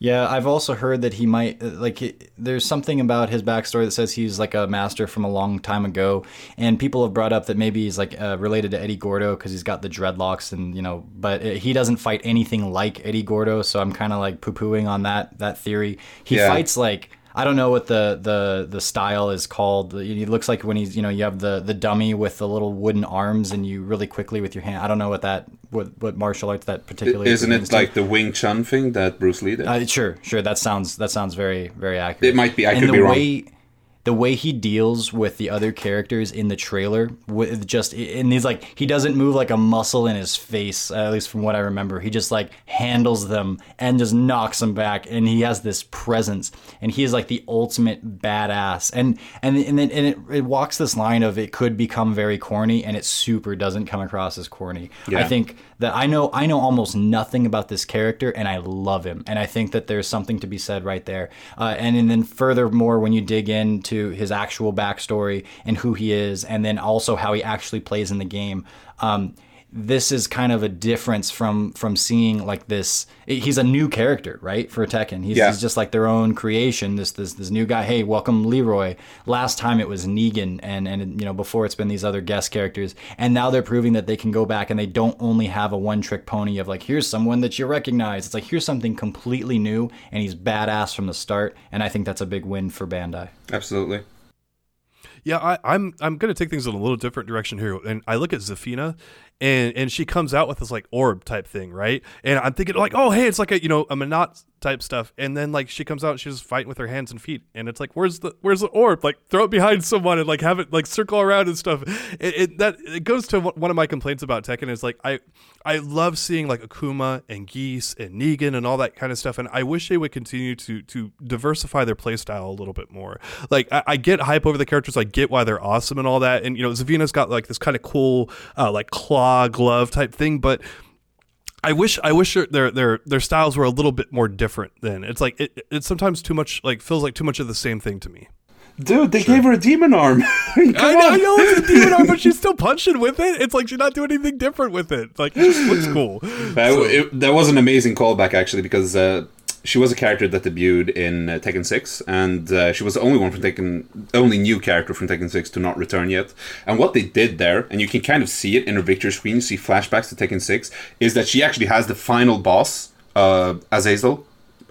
Yeah, I've also heard that he might uh, like. There's something about his backstory that says he's like a master from a long time ago, and people have brought up that maybe he's like uh, related to Eddie Gordo because he's got the dreadlocks, and you know, but uh, he doesn't fight anything like Eddie Gordo, so I'm kind of like poo pooing on that that theory. He Yeah. fights like. I don't know what the, the, the style is called. It looks like when he's you know you have the, the dummy with the little wooden arms and you really quickly with your hand. I don't know what that what, what martial arts that particularly Isn't it to. like the Wing Chun thing that Bruce Lee did? Uh, sure, sure. That sounds that sounds very very accurate. It might be. I and could be wrong. The way he deals with the other characters in the trailer, with just and he's like he doesn't move like a muscle in his face, at least from what I remember. He just like handles them and just knocks them back, and he has this presence, and he is like the ultimate badass. And and and it, and it, it walks this line of it could become very corny, and it super doesn't come across as corny. I think that I know I know almost nothing about this character, and I love him, and I think that there's something to be said right there. Uh, and, and then furthermore, when you dig into his actual backstory and who he is, and then also how he actually plays in the game. Um, this is kind of a difference from from seeing like this. He's a new character, right, for Tekken. He's, Yeah. he's just like their own creation. This this this new guy. Hey, welcome Leroy. Last time it was Negan, and and you know before it's been these other guest characters, and now they're proving that they can go back and they don't only have a one trick pony of like here's someone that you recognize. It's like here's something completely new, and he's badass from the start. And I think that's a big win for Bandai. Absolutely. Yeah, I, I'm I'm gonna take things in a little different direction here, and I look at Zafina, and and she comes out with this like orb type thing, right? And I'm thinking like, oh hey, it's like a you know a Menat type stuff, and then like she comes out, she's fighting with her hands and feet, and it's like, where's the where's the orb? Like throw it behind someone and like have it like circle around and stuff. It, it that it goes to one one of my complaints about Tekken is like I I love seeing like Akuma and Geese and Negan and all that kind of stuff, and I wish they would continue to to diversify their playstyle a little bit more. Like I, I get hype over the characters, I get why they're awesome and all that, and you know Zafina's got like this kind of cool uh, like claw glove type thing, but. I wish I wish their- their their their styles were a little bit more different. Then it's like it, it's sometimes too much like feels like too much of the same thing to me. Dude, they gave her a demon arm. [laughs] I know. I know it's a demon arm, but she's [laughs] still punching with it. It's like she's not doing anything different with it. Like it just looks cool. That, So- it, that was an amazing callback actually because uh, she was a character that debuted in uh, Tekken 6 and uh, she was the only one from Tekken only new character from Tekken 6 to not return yet. And what they did there and you can kind of see it in her victory screen, you see flashbacks to Tekken 6 is that she actually has the final boss uh, Azazel.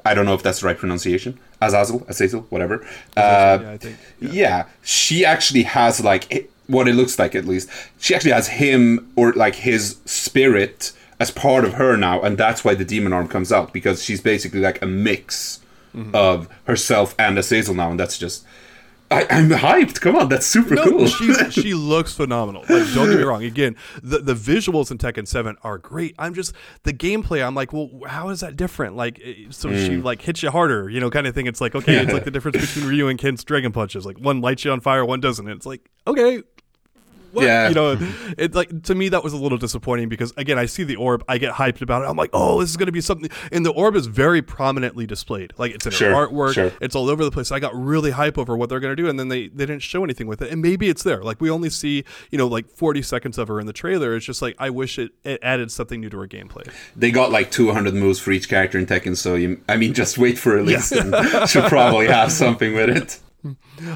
I don't know if that's the right pronunciation. Azazel, Azazel, whatever. Uh, yeah, I think. yeah, she actually has like i- what it looks like at least. She actually has him or like his spirit as part of her now, and that's why the demon arm comes out because she's basically like a mix Mm-hmm. of herself and Azazel now, and that's just. I, I'm hyped. Come on, that's super No, cool. she [laughs] she looks phenomenal. Like, don't get me wrong. Again, the the visuals in Tekken Seven are great. I'm just the gameplay. I'm like, well, how is that different? Like, eh, so she Mm. like hits you harder, you know, kind of thing. It's like, okay, it's [laughs] like the difference between Ryu and Ken's dragon punches. Like one lights you on fire, one doesn't. And It's like, okay, what? Yeah. You know, it's like to me that was a little disappointing because again, I see the orb, I get hyped about it. I'm like, oh, this is going to be something, and the orb is very prominently displayed. Like it's in Sure, artwork, sure. it's all over the place. I got really hype over what they're going to do, and then they they didn't show anything with it. And maybe it's there. Like we only see you know like 40 seconds of her in the trailer. It's just like I wish it, it added something new to her gameplay. They got like 200 moves for each character in Tekken, so you, I mean, just wait for release and [laughs] should probably have something with it.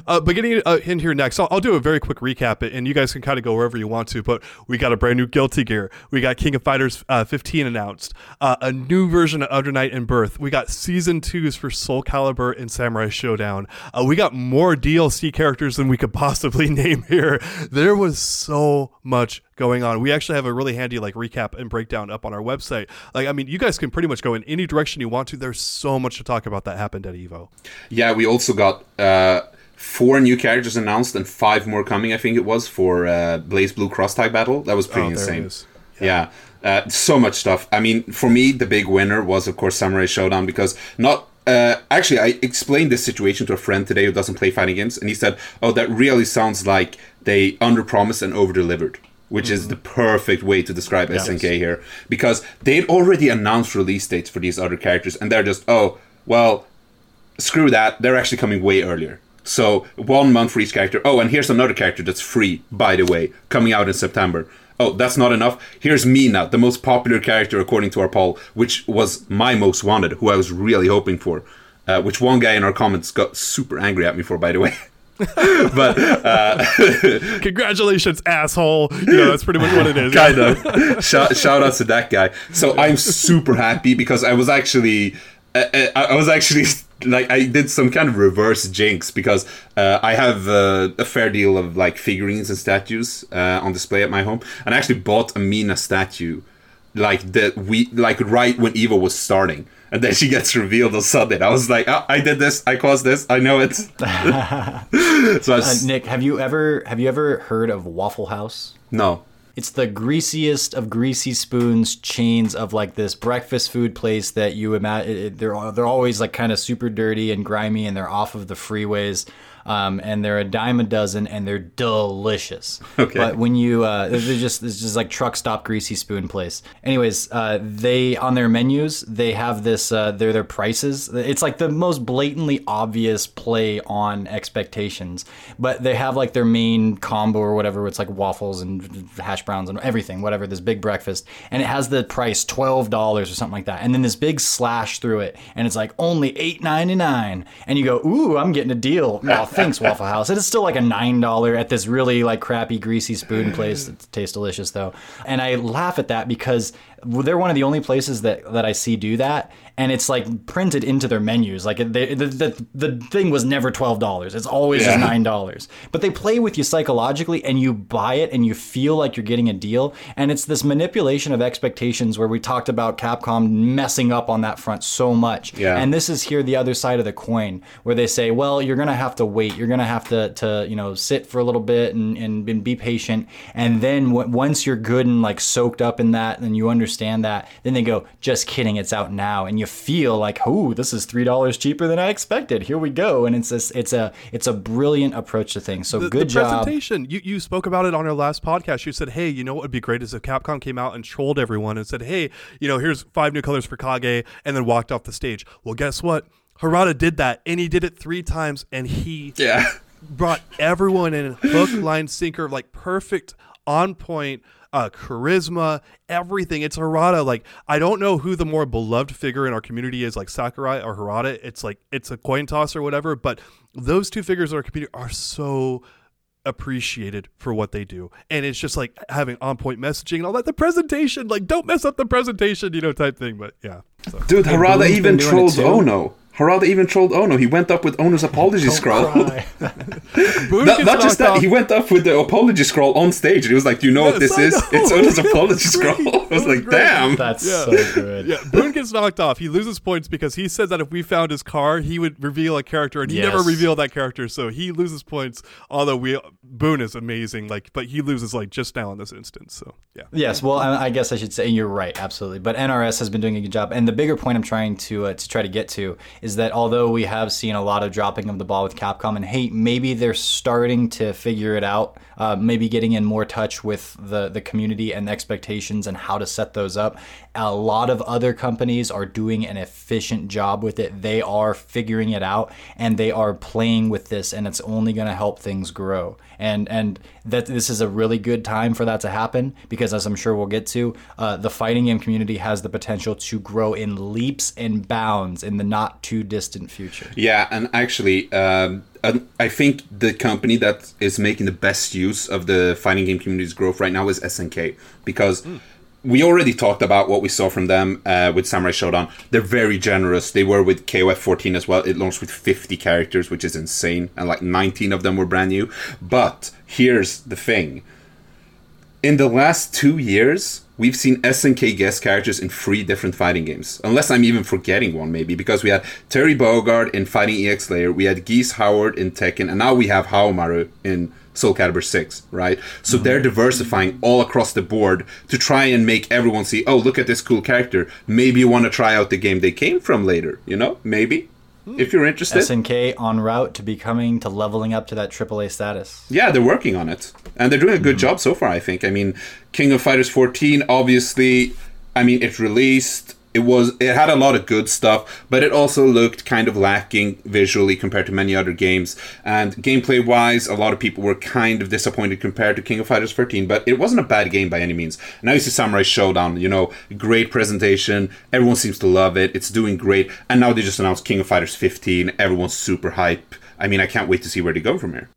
Uh, but getting uh, in here next, I'll, I'll do a very quick recap, and you guys can kind of go wherever you want to. But we got a brand new Guilty Gear. We got King of Fighters uh, 15 announced. Uh, a new version of Under Night In-Birth. We got season twos for Soul Calibur and Samurai Shodown. Uh, we got more DLC characters than we could possibly [laughs] name here. There was so much going on. We actually have a really handy like recap and breakdown up on our website. Like, I mean, you guys can pretty much go in any direction you want to. There's so much to talk about that happened at Evo. Yeah, we also got uh, four new characters announced and five more coming, I think it was, for uh, BlazBlue Cross Tag Battle. That was pretty Oh, insane. is. Yeah. Uh, so much stuff. I mean, for me, the big winner was, of course, Samurai Shodown because not. Uh, actually, I explained this situation to a friend today who doesn't play fighting games, and he said, "Oh, that really sounds like they underpromised and overdelivered." Which is the perfect way to describe SNK here, because they'd already announced release dates for these other characters, and they're just, oh, well, screw that. They're actually coming way earlier. So one month for each character. Oh, and here's another character that's free, by the way, coming out in September. Oh, that's not enough. Here's Mina, the most popular character according to our poll, which was my most wanted, who I was really hoping for. Uh, which one guy in our comments got super angry at me for, by the way. [laughs] [laughs] but uh, [laughs] Congratulations, asshole. You know, that's pretty much what it is. kind of shout, shout out to that guy so i'm super happy because i was actually uh, uh, i I was actually like i did some kind of reverse jinx because uh, i have uh, a fair deal of like figurines and statues uh, on display at my home and i actually bought a mina statue like that we like right when evo was starting and then she gets revealed on Sunday. I was like, oh, I did this. I caused this. I know it. [laughs] [laughs] so I Uh, Nick, have you ever have you ever heard of Waffle House? no. It's the greasiest of greasy spoons chains of like this breakfast food place that you imagine. They're they're always like kind of super dirty and grimy, and they're off of the freeways. Um, and they're a dime a dozen, and they're delicious. Okay. But when you, uh, they're just it's just like truck stop greasy spoon place. Anyways, uh, they on their menus they have this. Uh, they're their prices. It's like the most blatantly obvious play on expectations. But they have like their main combo or whatever. It's like waffles and hash browns and everything, whatever. This big breakfast, and it has the price twelve dollars or something like that. And then this big slash through it, and it's like only eight ninety nine. And you go, ooh, I'm getting a deal. [laughs] Thanks Waffle House. It is still like a nine dollar at this really like crappy greasy spoon place that tastes delicious though. And I laugh at that because they're one of the only places that that I see do that, and it's like printed into their menus. Like they, the, the the thing was never twelve dollars. It's always just Yeah. nine dollars. But they play with you psychologically, and you buy it, and you feel like you're getting a deal. And it's this manipulation of expectations where we talked about Capcom messing up on that front so much. Yeah. And this is here the other side of the coin where they say, well, you're gonna have to wait. You're gonna have to to you know sit for a little bit and and, and be patient. And then w- once you're good and like soaked up in that, and you understand that, then they go, just kidding, it's out now, and you feel like, oh, this is three dollars cheaper than I expected. Here we go. And it's this, it's a it's a brilliant approach to things. So the, good the job. presentation. You you spoke about it on our last podcast. You said, "Hey, you know what would be great is if Capcom came out and trolled everyone and said, "Hey, you know, here's five new colors for Kage," and then walked off the stage." Well, guess what? Harada did that, and he did it three times, and he Yeah. brought everyone in hook, line, sinker, like perfect, on point. Uh, charisma, everything. It's Harada. Like I don't know who the more beloved figure in our community is, like Sakurai or Harada. It's like it's a coin toss or whatever. But those two figures in our community are so appreciated for what they do and it's just like having on point messaging and all that the presentation like don't mess up the presentation you know type thing but yeah so. Dude, Harada even been doing it trolled too. Ono. Harada even trolled Ono. He went up with Ono's apology scroll. Cry. [laughs] Boon Not, not just that, off. he went up with the apology scroll on stage. He was like, "Do you know what this I is? know. It's Ono's [laughs] apology It scroll." [laughs] I was was like, great. "Damn." That's Yeah. so good. yeah, Boon gets knocked off. He loses points because he said that if we found his car, he would reveal a character, and he never revealed that character. So he loses points. Although we Boon is amazing, like, but he loses like just now in this instance. So yeah, Yes, well, I, I guess I should say you're right, absolutely. But NRS has been doing a good job, and the bigger point I'm trying to uh, to try to get to is that although we have seen a lot of dropping of the ball with Capcom, and hey, maybe they're starting to figure it out, uh, maybe getting in more touch with the the community and expectations and how to set those up. A lot of other companies are doing an efficient job with it. They are figuring it out and they are playing with this, and it's only going to help things grow. And and that this is a really good time for that to happen because, as I'm sure we'll get to, uh, the fighting game community has the potential to grow in leaps and bounds in the not too distant future. Yeah, and actually, um, I think the company that is making the best use of the fighting game community's growth right now is SNK because. Mm. We already talked about what we saw from them uh, with Samurai Shodown. They're very generous. They were with KOF 14 as well. It launched with 50 characters, which is insane, and like 19 of them were brand new. But here's the thing in the last two years, we've seen SNK guest characters in three different fighting games. Unless I'm even forgetting one, maybe, because we had Terry Bogard in Fighting EX Layer, we had Geese Howard in Tekken, and now we have Haohmaru in Soul Calibur 6, right? So mm-hmm. they're diversifying all across the board to try and make everyone see, oh, look at this cool character. Maybe you want to try out the game they came from later, you know? Maybe if you're interested. SNK on route to becoming to leveling up to that AAA status. Yeah, they're working on it, and they're doing a good mm-hmm. job so far. I think. I mean, King of Fighters 14, obviously. I mean, it released it was it had a lot of good stuff, but it also looked kind of lacking visually compared to many other games. And gameplay wise, a lot of people were kind of disappointed compared to King of Fighters 13, but it wasn't a bad game by any means. Now you see Samurai Shodown, you know, great presentation, everyone seems to love it, it's doing great, and now they just announced King of Fighters 15, everyone's super hype. I mean, I can't wait to see where they go from here.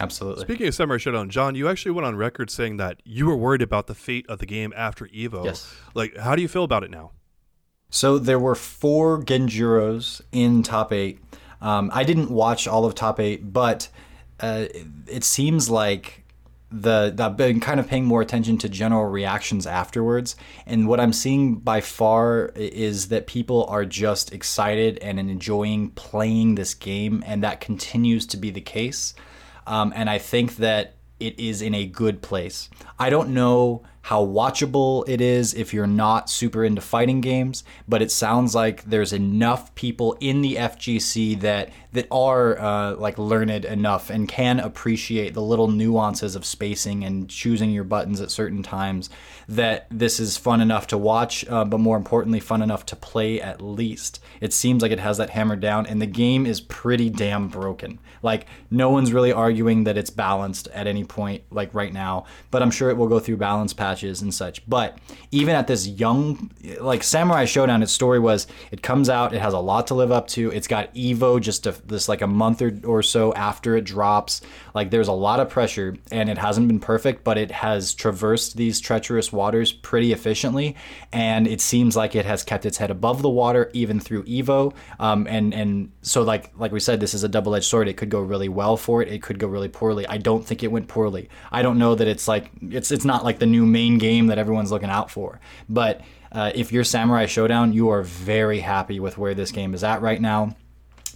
Absolutely. Speaking of Samurai Shodown, John, you actually went on record saying that you were worried about the fate of the game after Evo. Yes. Like, how do you feel about it now? So there were four Genjuros in top eight. Um, I didn't watch all of top eight, but uh, it seems like the I've been kind of paying more attention to general reactions afterwards, and what I'm seeing by far is that people are just excited and enjoying playing this game, and that continues to be the case. Um, and I think that it is in a good place. I don't know how watchable it is if you're not super into fighting games, but it sounds like there's enough people in the FGC that that are uh, like learned enough and can appreciate the little nuances of spacing and choosing your buttons at certain times that this is fun enough to watch, uh, but more importantly, fun enough to play at least. It seems like it has that hammered down, and the game is pretty damn broken. Like, no one's really arguing that it's balanced at any point, like right now, but I'm sure it will go through balance patches and such. But even at this young, like Samurai Shodown, its story was it comes out, it has a lot to live up to. It's got Evo just a, this like a month or, or so after it drops. Like, there's a lot of pressure, and it hasn't been perfect, but it has traversed these treacherous waters pretty efficiently, and it seems like it has kept its head above the water even through Evo. Um, and and so like like we said, this is a double-edged sword. It could go really well for it. It could go really poorly. I don't think it went poorly. I don't know that it's like it's it's not like the new main game that everyone's looking out for, but. Uh, if you're Samurai Shodown, you are very happy with where this game is at right now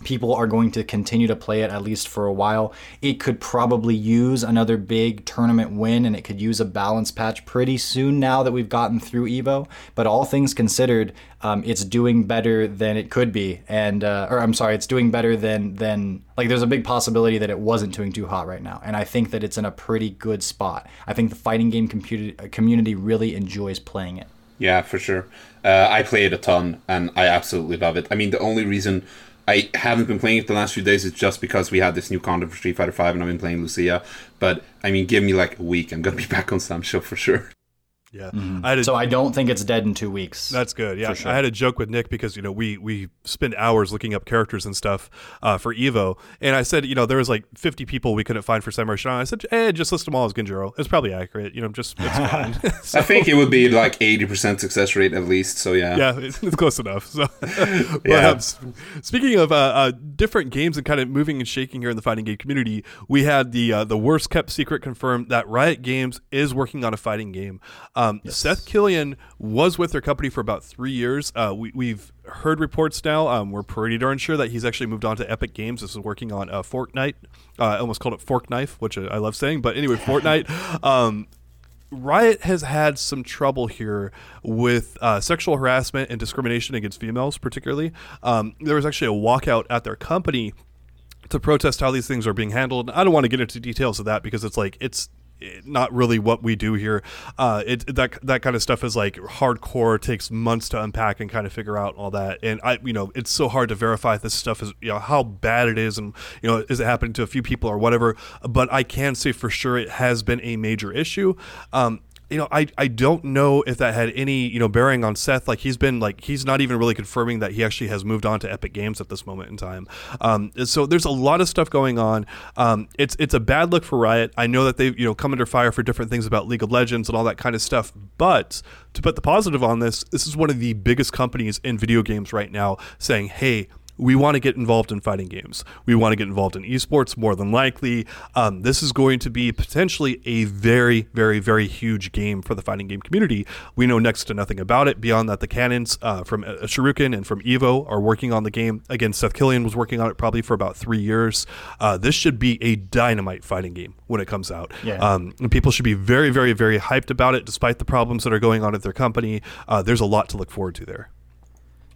people are going to continue to play it at least for a while. It could probably use another big tournament win and it could use a balance patch pretty soon now that we've gotten through Evo. But all things considered, um, it's doing better than it could be. And, uh, or I'm sorry, it's doing better than, than, like, there's a big possibility that it wasn't doing too hot right now. And I think that it's in a pretty good spot. I think the fighting game community really enjoys playing it. Yeah, for sure. Uh, I play it a ton and I absolutely love it. I mean, the only reason I haven't been playing it the last few days. It's just because we had this new content for Street Fighter Five, and I've been playing Lucia. But I mean, give me like a week, I'm gonna be [laughs] back on SamSho for sure. Yeah. Mm-hmm. I so I don't think it's dead in two weeks. That's good. Yeah. Sure. I had a joke with Nick because, you know, we, we spend hours looking up characters and stuff uh, for Evo. And I said, you know, there was like 50 people we couldn't find for Samurai Shodown. I said, eh, just list them all as Genjuro. It's probably accurate. You know, just, it's [laughs] fine. so, I think it would be like 80% success rate at least. So yeah. Yeah. It's, it's close enough. So, [laughs] [laughs] but, yeah. Um, speaking of uh, uh, different games and kind of moving and shaking here in the fighting game community, we had the, uh, the worst kept secret confirmed that Riot Games is working on a fighting game. Um, yes. Seth Killian was with their company for about three years. Uh, we, have heard reports now. Um, we're pretty darn sure that he's actually moved on to Epic Games. This is working on uh, Fortnite. Uh, I almost called it Fork Knife, which I love saying. But anyway, Fortnite. [laughs] Um, Riot has had some trouble here with uh, sexual harassment and discrimination against females, particularly. Um, there was actually a walkout at their company to protest how these things are being handled. I don't want to get into details of that because it's like it's not really what we do here. Uh, it that that kind of stuff is like hardcore. Takes months to unpack and kind of figure out all that. And I, you know, it's so hard to verify if this stuff is, you know, how bad it is, and you know, is it happening to a few people or whatever. But I can say for sure it has been a major issue. Um, you know, I, I don't know if that had any, you know, bearing on Seth. Like he's been like he's not even really confirming that he actually has moved on to Epic Games at this moment in time. Um, so there's a lot of stuff going on. Um, it's it's a bad look for Riot. I know that they've you know come under fire for different things about League of Legends and all that kind of stuff. But to put the positive on this, this is one of the biggest companies in video games right now saying, hey, we want to get involved in fighting games. We want to get involved in esports more than likely. Um, this is going to be potentially a very, very, very huge game for the fighting game community. We know next to nothing about it beyond that the Cannons uh, from uh, Shoryuken and from Evo are working on the game. Again, Seth Killian was working on it probably for about three years. Uh, this should be a dynamite fighting game when it comes out. Yeah. Um, and people should be very, very, very hyped about it, despite the problems that are going on at their company. Uh, there's a lot to look forward to there.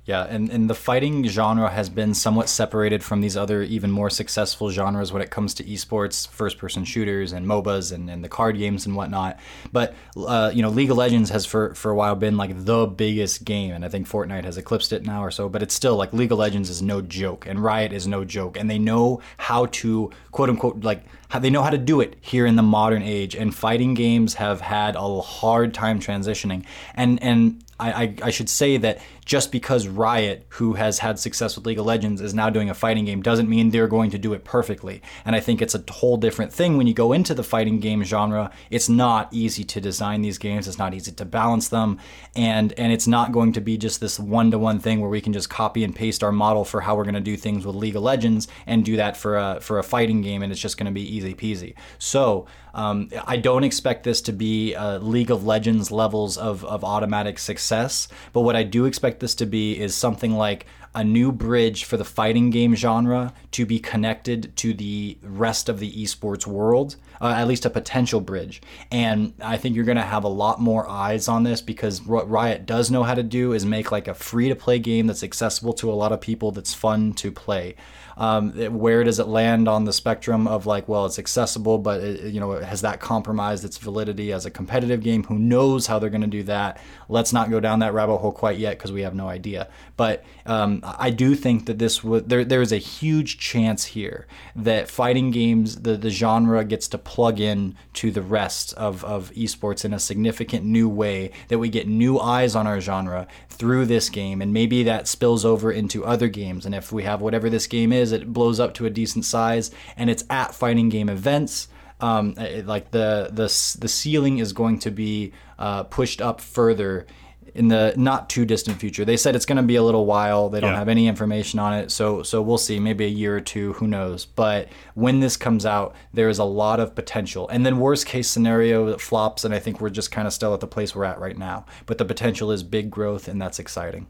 Yeah, and, and the fighting genre has been somewhat separated from these other even more successful genres when it comes to esports, first person shooters and MOBAs and, and the card games and whatnot. But uh, you know, League of Legends has for, for a while been like the biggest game, and I think Fortnite has eclipsed it now or so. But it's still like League of Legends is no joke, and Riot is no joke, and they know how to quote unquote like they know how to do it here in the modern age. And fighting games have had a hard time transitioning, and and I, I, I, should say that just because Riot, who has had success with League of Legends, is now doing a fighting game doesn't mean they're going to do it perfectly. And I think it's a whole different thing when you go into the fighting game genre. It's not easy to design these games. It's not easy to balance them, and and it's not going to be just this one to one thing where we can just copy and paste our model for how we're going to do things with League of Legends and do that for a for a fighting game, and it's just going to be easy peasy. So um, I don't expect this to be uh, League of Legends levels of, of automatic success, but what I do expect this to be is something like a new bridge for the fighting game genre to be connected to the rest of the esports world, uh, at least a potential bridge. And I think you're going to have a lot more eyes on this because what Riot does know how to do is make like a free to play game that's accessible to a lot of people that's fun to play. Um, where does it land on the spectrum of like, well, it's accessible, but it, you know, has that compromised its validity as a competitive game? Who knows how they're going to do that? Let's not go down that rabbit hole quite yet because we have no idea. But um, I do think that this would there there is a huge chance here that fighting games the the genre gets to plug in to the rest of of esports in a significant new way that we get new eyes on our genre through this game and maybe that spills over into other games and if we have whatever this game is it blows up to a decent size and it's at fighting game events um, like the the the ceiling is going to be uh, pushed up further in the not too distant future. They said it's going to be a little while. They don't yeah. have any information on it, so so we'll see. Maybe a year or two, who knows? But when this comes out, there is a lot of potential. And then worst case scenario, it flops, and I think we're just kind of still at the place we're at right now. But the potential is big growth, and that's exciting.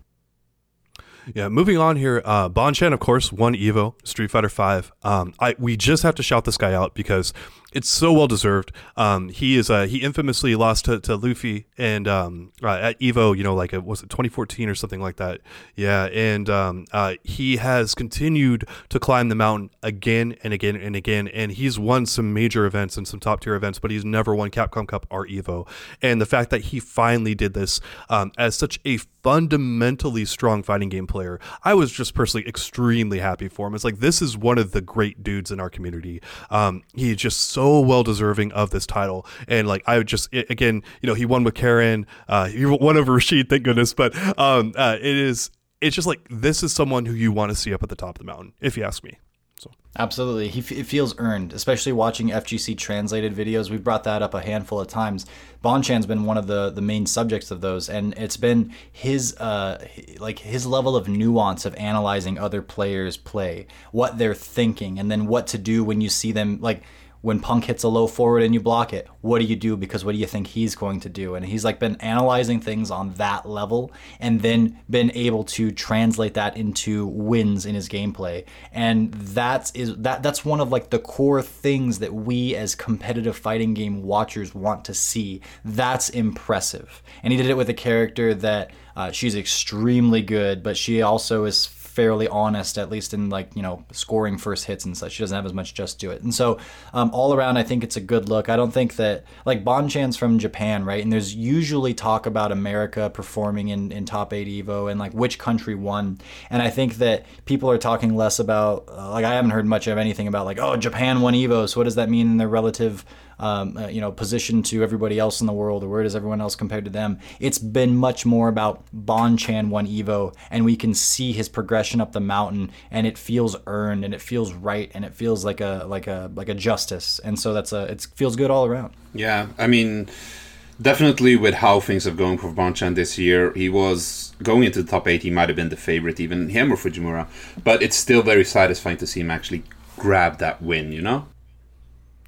Yeah, moving on here. Uh, Bonchan, of course, won Evo Street Fighter Five. Um, I we just have to shout this guy out because it's so well deserved. Um, he is uh, he infamously lost to, to Luffy and um, uh, at Evo, you know, like it was it 2014 or something like that. Yeah, and um, uh, he has continued to climb the mountain again and again and again, and he's won some major events and some top tier events, but he's never won Capcom Cup or Evo. And the fact that he finally did this um, as such a fundamentally strong fighting game player, I was just personally extremely happy for him. It's like this is one of the great dudes in our community. Um, he's just so so well deserving of this title. And like I would just again, you know, he won with Karin, uh, he won over Rashid, thank goodness. But um, uh, it is it's just like this is someone who you want to see up at the top of the mountain, if you ask me. So. Absolutely, he f- it feels earned, especially watching FGC translated videos. We've brought that up a handful of times. Bonchan's been one of the the main subjects of those, and it's been his uh like his level of nuance of analyzing other players' play, what they're thinking, and then what to do when you see them like when Punk hits a low forward and you block it, what do you do? Because what do you think he's going to do? And he's like been analyzing things on that level and then been able to translate that into wins in his gameplay. And that's is that that's one of like the core things that we as competitive fighting game watchers want to see. That's impressive. And he did it with a character that uh, she's extremely good, but she also is fairly honest, at least in like you know scoring first hits and such. She doesn't have as much just to it, and so um, all around, I think it's a good look. I don't think that like Bonchan's from Japan, right? And there's usually talk about America performing in in top eight Evo and like which country won, and I think that people are talking less about uh, like I haven't heard much of anything about like oh Japan won Evo, so what does that mean in their relative um, uh, you know, position to everybody else in the world, or where does everyone else compared to them? It's been much more about Bonchan one Evo, and we can see his progression up the mountain, and it feels earned, and it feels right, and it feels like a like a like a justice, and so that's a it feels good all around. Yeah, I mean, definitely with how things have gone for Bonchan this year, he was going into the top eight. He might have been the favorite, even him or Fujimura, but it's still very satisfying to see him actually grab that win. You know.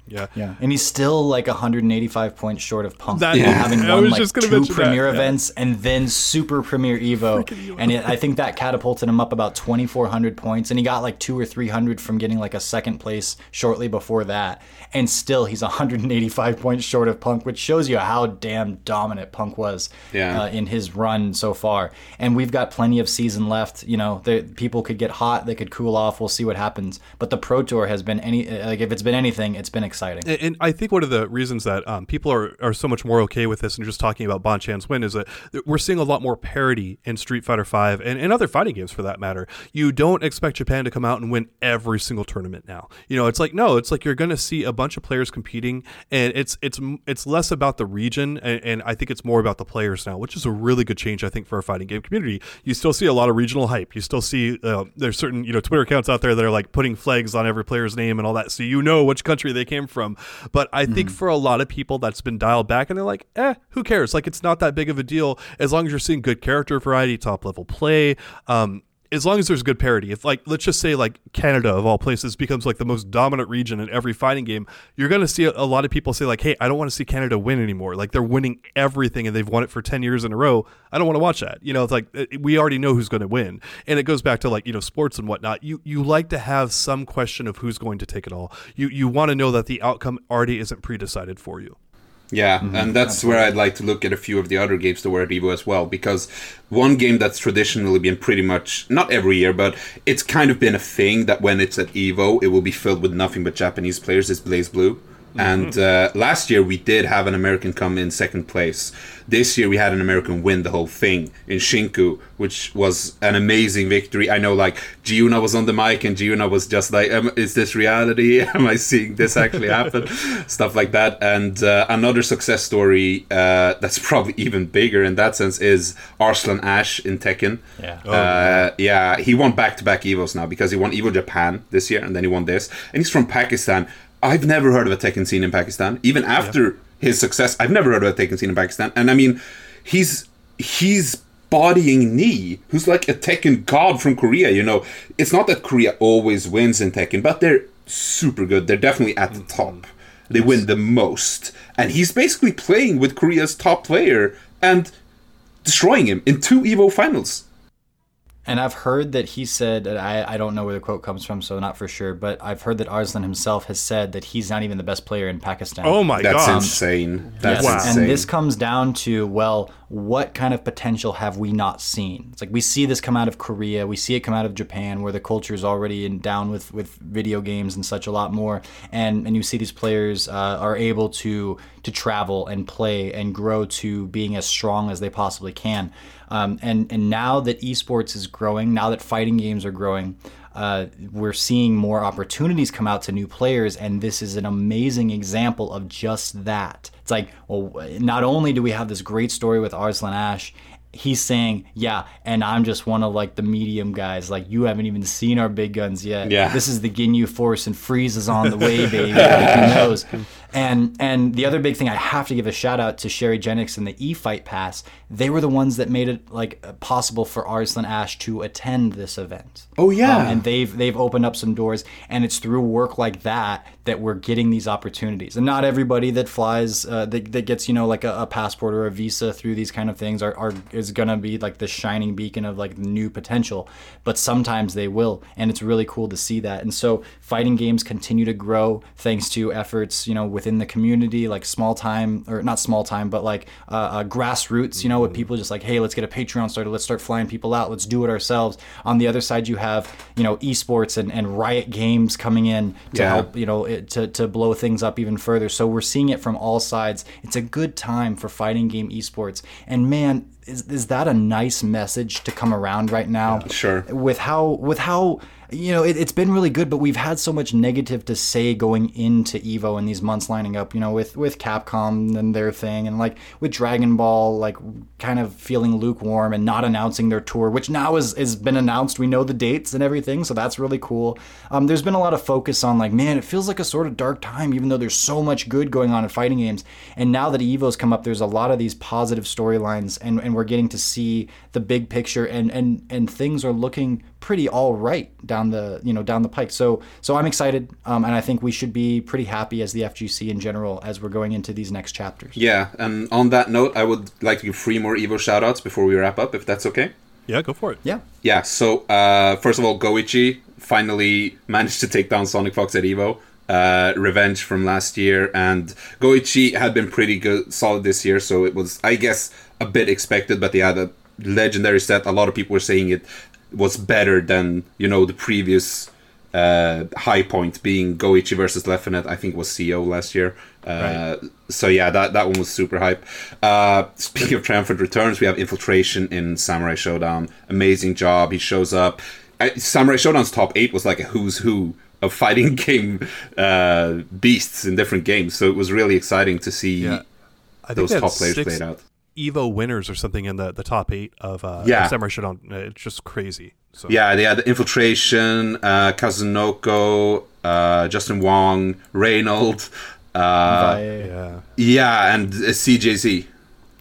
Yeah. Yeah. And he's still like 185 points short of Punk. That- Yeah. Having [laughs] I won was like just gonna two mention that, premier yeah. events and then super premier Evo. And it, I think that catapulted him up about 2,400 points. And he got like two or 300 from getting like a second place shortly before that. And still he's 185 [laughs] points short of Punk, which shows you how damn dominant Punk was Yeah. uh, in his run so far. And we've got plenty of season left. You know, the, people could get hot, they could cool off. We'll see what happens. But the Pro Tour has been any, like if it's been anything, it's been exciting. And, and I think one of the reasons that um, people are, are so much more okay with this and just talking about Bonchan's win is that we're seeing a lot more parity in Street Fighter V and, and other fighting games for that matter. You don't expect Japan to come out and win every single tournament now. You know, it's like no, it's like you're going to see a bunch of players competing, and it's it's it's less about the region, and, and I think it's more about the players now, which is a really good change I think for our fighting game community. You still see a lot of regional hype. You still see uh, there's certain you know Twitter accounts out there that are like putting flags on every player's name and all that, so you know which country they came from. But I think for a lot of people that's been dialed back, and they're like, eh, who cares? Like it's not that big of a deal as long as you're seeing good character variety, top level play. Um, as long as there's good parity, if like let's just say like Canada of all places becomes like the most dominant region in every fighting game, you're gonna see a, lot of people say like, "Hey, I don't want to see Canada win anymore. Like they're winning everything and they've won it for ten years in a row. I don't want to watch that." You know, it's like it, we already know who's to win, and it goes back to like you know sports and whatnot. You you like to have some question of who's going to take it all. You you want to know that the outcome already isn't pre-decided for you. Yeah, mm-hmm. and that's where I'd like to look at a few of the other games that were at Evo as well, because one game that's traditionally been pretty much not every year, but it's kind of been a thing that when it's at Evo, it will be filled with nothing but Japanese players. Is BlazBlue, and uh, last year we did have an American come in second place. This year we had an American win the whole thing in Shinku, which was an amazing victory. I know, like Giuna was on the mic, and Giuna was just like, um, "Is this reality? [laughs] Am I seeing this actually happen?" [laughs] Stuff like that. And uh, another success story uh, that's [laughs] probably even bigger in that sense is Arslan Ash in Tekken. Yeah. Uh, yeah, he won back-to-back Evos now because he won Evo Japan this year, and then he won this, and he's from Pakistan. I've never heard of a Tekken scene in Pakistan. Even after his success, I've never heard of a Tekken scene in Pakistan. And I mean, he's he's bodying Knee, who's like a Tekken god from Korea. You know, it's not that Korea always wins in Tekken, but they're super good. They're definitely at the mm-hmm. top. They win the most, and he's basically playing with Korea's top player and destroying him in two Evo finals. And I've heard that he said, and I, I don't know where the quote comes from, so not for sure, but I've heard that Arslan himself has said that he's not even the best player in Pakistan. Oh my That's god! insane. That's Yes, insane. And this comes down to, well, what kind of potential have we not seen? It's like we see this come out of Korea, we see it come out of Japan, where the culture is already in, down with, with video games and such a lot more. And and you see these players uh, are able to to travel and play and grow to being as strong as they possibly can. Um, and and now that esports is growing, now that fighting games are growing, uh, we're seeing more opportunities come out to new players, and this is an amazing example of just that. It's like, well, not only do we have this great story with Arslan Ash, he's saying, yeah, and I'm just one of like the medium guys. Like you haven't even seen our big guns yet. Yeah. this is the Ginyu Force, and Frieza is on the way, [laughs] baby. like, who knows? And and the other big thing I have to give a shout out to Sherry Genix and the E Fight Pass. They were the ones that made it like possible for Arslan Ash to attend this event. Oh, yeah. Um, and they've they've opened up some doors, and it's through work like that that we're getting these opportunities. And not everybody that flies uh, that, that gets you know like a, a passport or a visa through these kind of things are, are is gonna be like the shining beacon of like new potential. But sometimes they will, and it's really cool to see that. And so fighting games continue to grow thanks to efforts you know within the community, like small time or not small time, but like uh, uh, grassroots. You know, with people just like hey, let's get a Patreon started, let's start flying people out, let's do it ourselves. On the other side, you have you know esports and, and Riot Games coming in to Yeah. help you know it, to, to blow things up even further so we're seeing it from all sides it's a good time for fighting game esports and man is, is that a nice message to come around right now Sure. with how with how you know it, it's been really good but we've had so much negative to say going into evo in these months lining up you know with with capcom and their thing and like with dragon ball like kind of feeling lukewarm and not announcing their tour which now is has been announced. We know the dates and everything so that's really cool. Um, there's been a lot of focus on like man it feels like a sort of dark time even though there's so much good going on in fighting games. And now that evo's come up there's a lot of these positive storylines and, and we're getting to see the big picture and and and things are looking pretty all right down the you know down the pike so so i'm excited um, and i think we should be pretty happy as the fgc in general as we're going into these next chapters Yeah, and on that note, I would like to give three more Evo shoutouts before we wrap up, if that's okay. Yeah, go for it. yeah Yeah, so uh, first of all, Goichi finally managed to take down Sonic Fox at Evo. Uh, revenge from last year, and Goichi had been pretty good, solid this year, so it was, I guess, a bit expected. But they had a legendary set. A lot of people were saying it was better than you know the previous uh, high point being Goichi versus Leffen. I think was CEO last year. Uh, So yeah, that that one was super hype. Uh, speaking of triumphant returns, we have infiltration in Samurai Shodown. Amazing job. He shows up. I, Samurai Shodown's top eight was like a who's who of fighting [laughs] game uh, beasts in different games. So it was really exciting to see Yeah. Those top players six played out. Evo winners or something in the, the top eight of uh, Yeah. Samurai Shodown. Uh, It's just crazy. So Yeah, they had Infiltration, uh, Kazunoko, uh, Justin Wong, Reynald, uh, yeah, yeah, and uh, CJZ.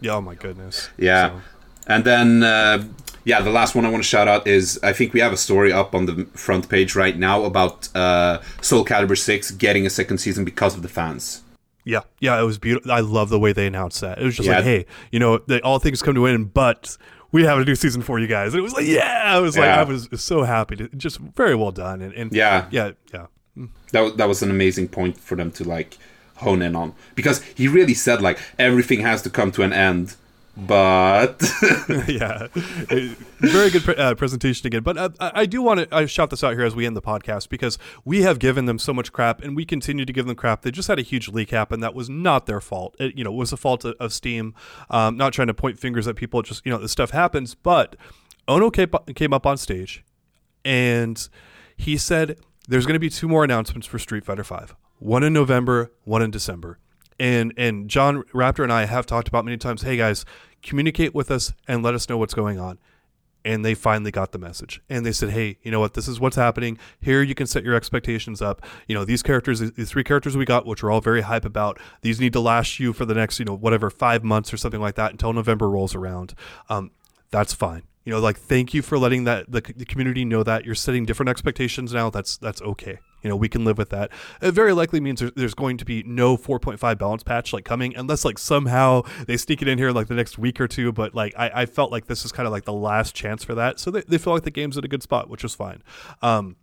yeah. Oh my goodness. Yeah. So- And then, uh, yeah, the last one I want to shout out is I think we have a story up on the front page right now about uh, Soul Calibur 6 getting a second season because of the fans. Yeah, yeah, it was beautiful. I love the way they announced that. It was just Yeah. like, hey, you know, they, all things come to an end, but we have a new season for you guys. And it was like, yeah, I was like, I was so happy. To, just very well done. And, and Yeah. yeah, yeah, mm. That, that was an amazing point for them to like hone in on because he really said like everything has to come to an end, but [laughs] yeah. Very good pre- uh, presentation again. But uh, I I do want to uh, shout this out here as we end the podcast because we have given them so much crap and we continue to give them crap. They just had a huge leak happen that was not their fault. It, you know, was the fault of, of Steam. Um, not trying to point fingers at people. Just, you know, this stuff happens. But Ono came, came up on stage and he said there's going to be two more announcements for Street Fighter V. One in November, one in December. And and John Raptor and I have talked about many times, hey guys, communicate with us and let us know what's going on. And they finally got the message. And they said, hey, you know what? This is what's happening. Here you can set your expectations up. You know, these characters, these three characters we got, which we're all very hype about, these need to last you for the next, you know, whatever, five months or something like that until November rolls around. Um, that's fine. You know, like thank you for letting that the, the community know that you're setting different expectations now. That's that's okay. You know, we can live with that. It very likely means there's going to be no 4.5 balance patch like coming unless like somehow they sneak it in here in like the next week or two. But like I, I felt like this is kind of like the last chance for that. So they, they feel like the game's at a good spot, which is fine. Um,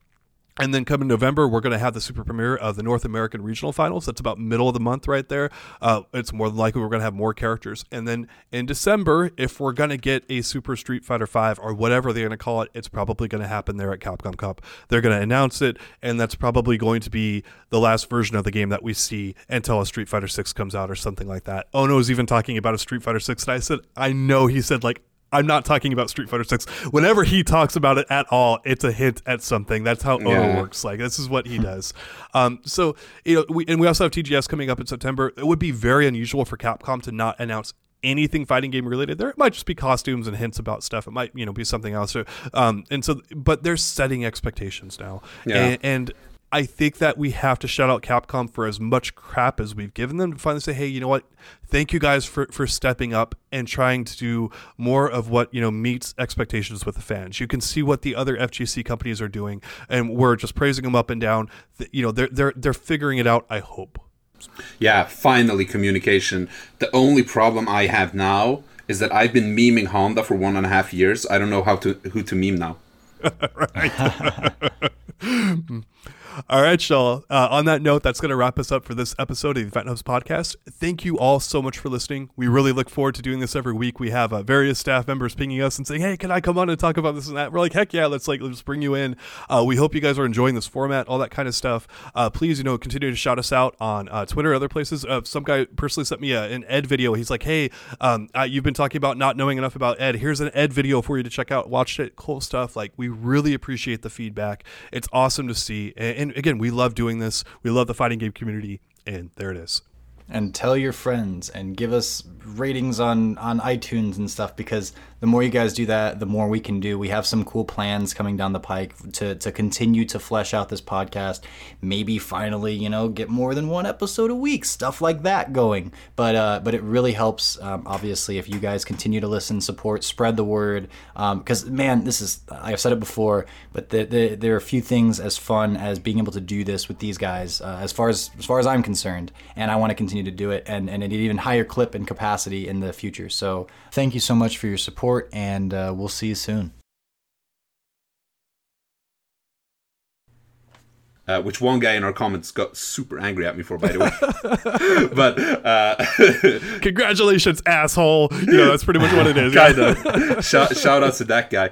and then coming November, we're going to have the super premiere of the North American Regional Finals. That's about middle of the month right there. Uh, it's more than likely we're going to have more characters. And then in December, if we're going to get a Super Street Fighter V or whatever they're going to call it, it's probably going to happen there at Capcom Cup. They're going to announce it, and that's probably going to be the last version of the game that we see until a Street Fighter 6 comes out or something like that. Ono is even talking about a Street Fighter 6, and I said, I know he said, like, I'm not talking about Street Fighter 6. Whenever he talks about it at all, it's a hint at something. That's how Ono Yeah. works. Like this is what he does. Um, so you know, we and we also have TGS coming up in September. It would be very unusual for Capcom to not announce anything fighting game related there. It might just be costumes and hints about stuff. It might you know be something else. Um, and so, but they're setting expectations now, Yeah. and, and I think that we have to shout out Capcom for as much crap as we've given them to finally say, hey, you know what? Thank you guys for, for stepping up and trying to do more of what, you know, meets expectations with the fans. You can see what the other FGC companies are doing, and we're just praising them up and down. You know, they're they're they're figuring it out, I hope. Yeah, finally communication. The only problem I have now is that I've been memeing Honda for one and a half years. I don't know how to who to meme now. [laughs] [laughs] [laughs] All right, Shaw. Uh, on that note, that's going to wrap us up for this episode of the EventHubs podcast. Thank you all so much for listening. We really look forward to doing this every week. We have uh, various staff members pinging us and saying, "Hey, can I come on and talk about this and that?" We're like, "Heck yeah, let's like let's bring you in." Uh, we hope you guys are enjoying this format, all that kind of stuff. Uh, please, you know, continue to shout us out on uh, Twitter, other places. Uh, some guy personally sent me a, an Ed video. He's like, "Hey, um, you've been talking about not knowing enough about Ed. Here's an Ed video for you to check out. Watch it. Cool stuff. Like, we really appreciate the feedback. It's awesome to see. and, and again, we love doing this. We love the fighting game community, and there it is and tell your friends and give us ratings on on iTunes and stuff because the more you guys do that, the more we can do. We have some cool plans coming down the pike to to continue to flesh out this podcast. Maybe finally, you know, get more than one episode a week, stuff like that going. But uh, but it really helps, um, obviously, if you guys continue to listen, support, spread the word. Because um, man, this is I've said it before, but the, the, there are a few things as fun as being able to do this with these guys, uh, as far as as far as I'm concerned, and I want to continue to do it, and and an even higher clip and capacity in the future. So thank you so much for your support support, and uh, we'll see you soon. Uh, which one guy in our comments got super angry at me for, by the way. [laughs] but uh, [laughs] congratulations, asshole! You know that's pretty much what it is. kind of. shout, shout out to that guy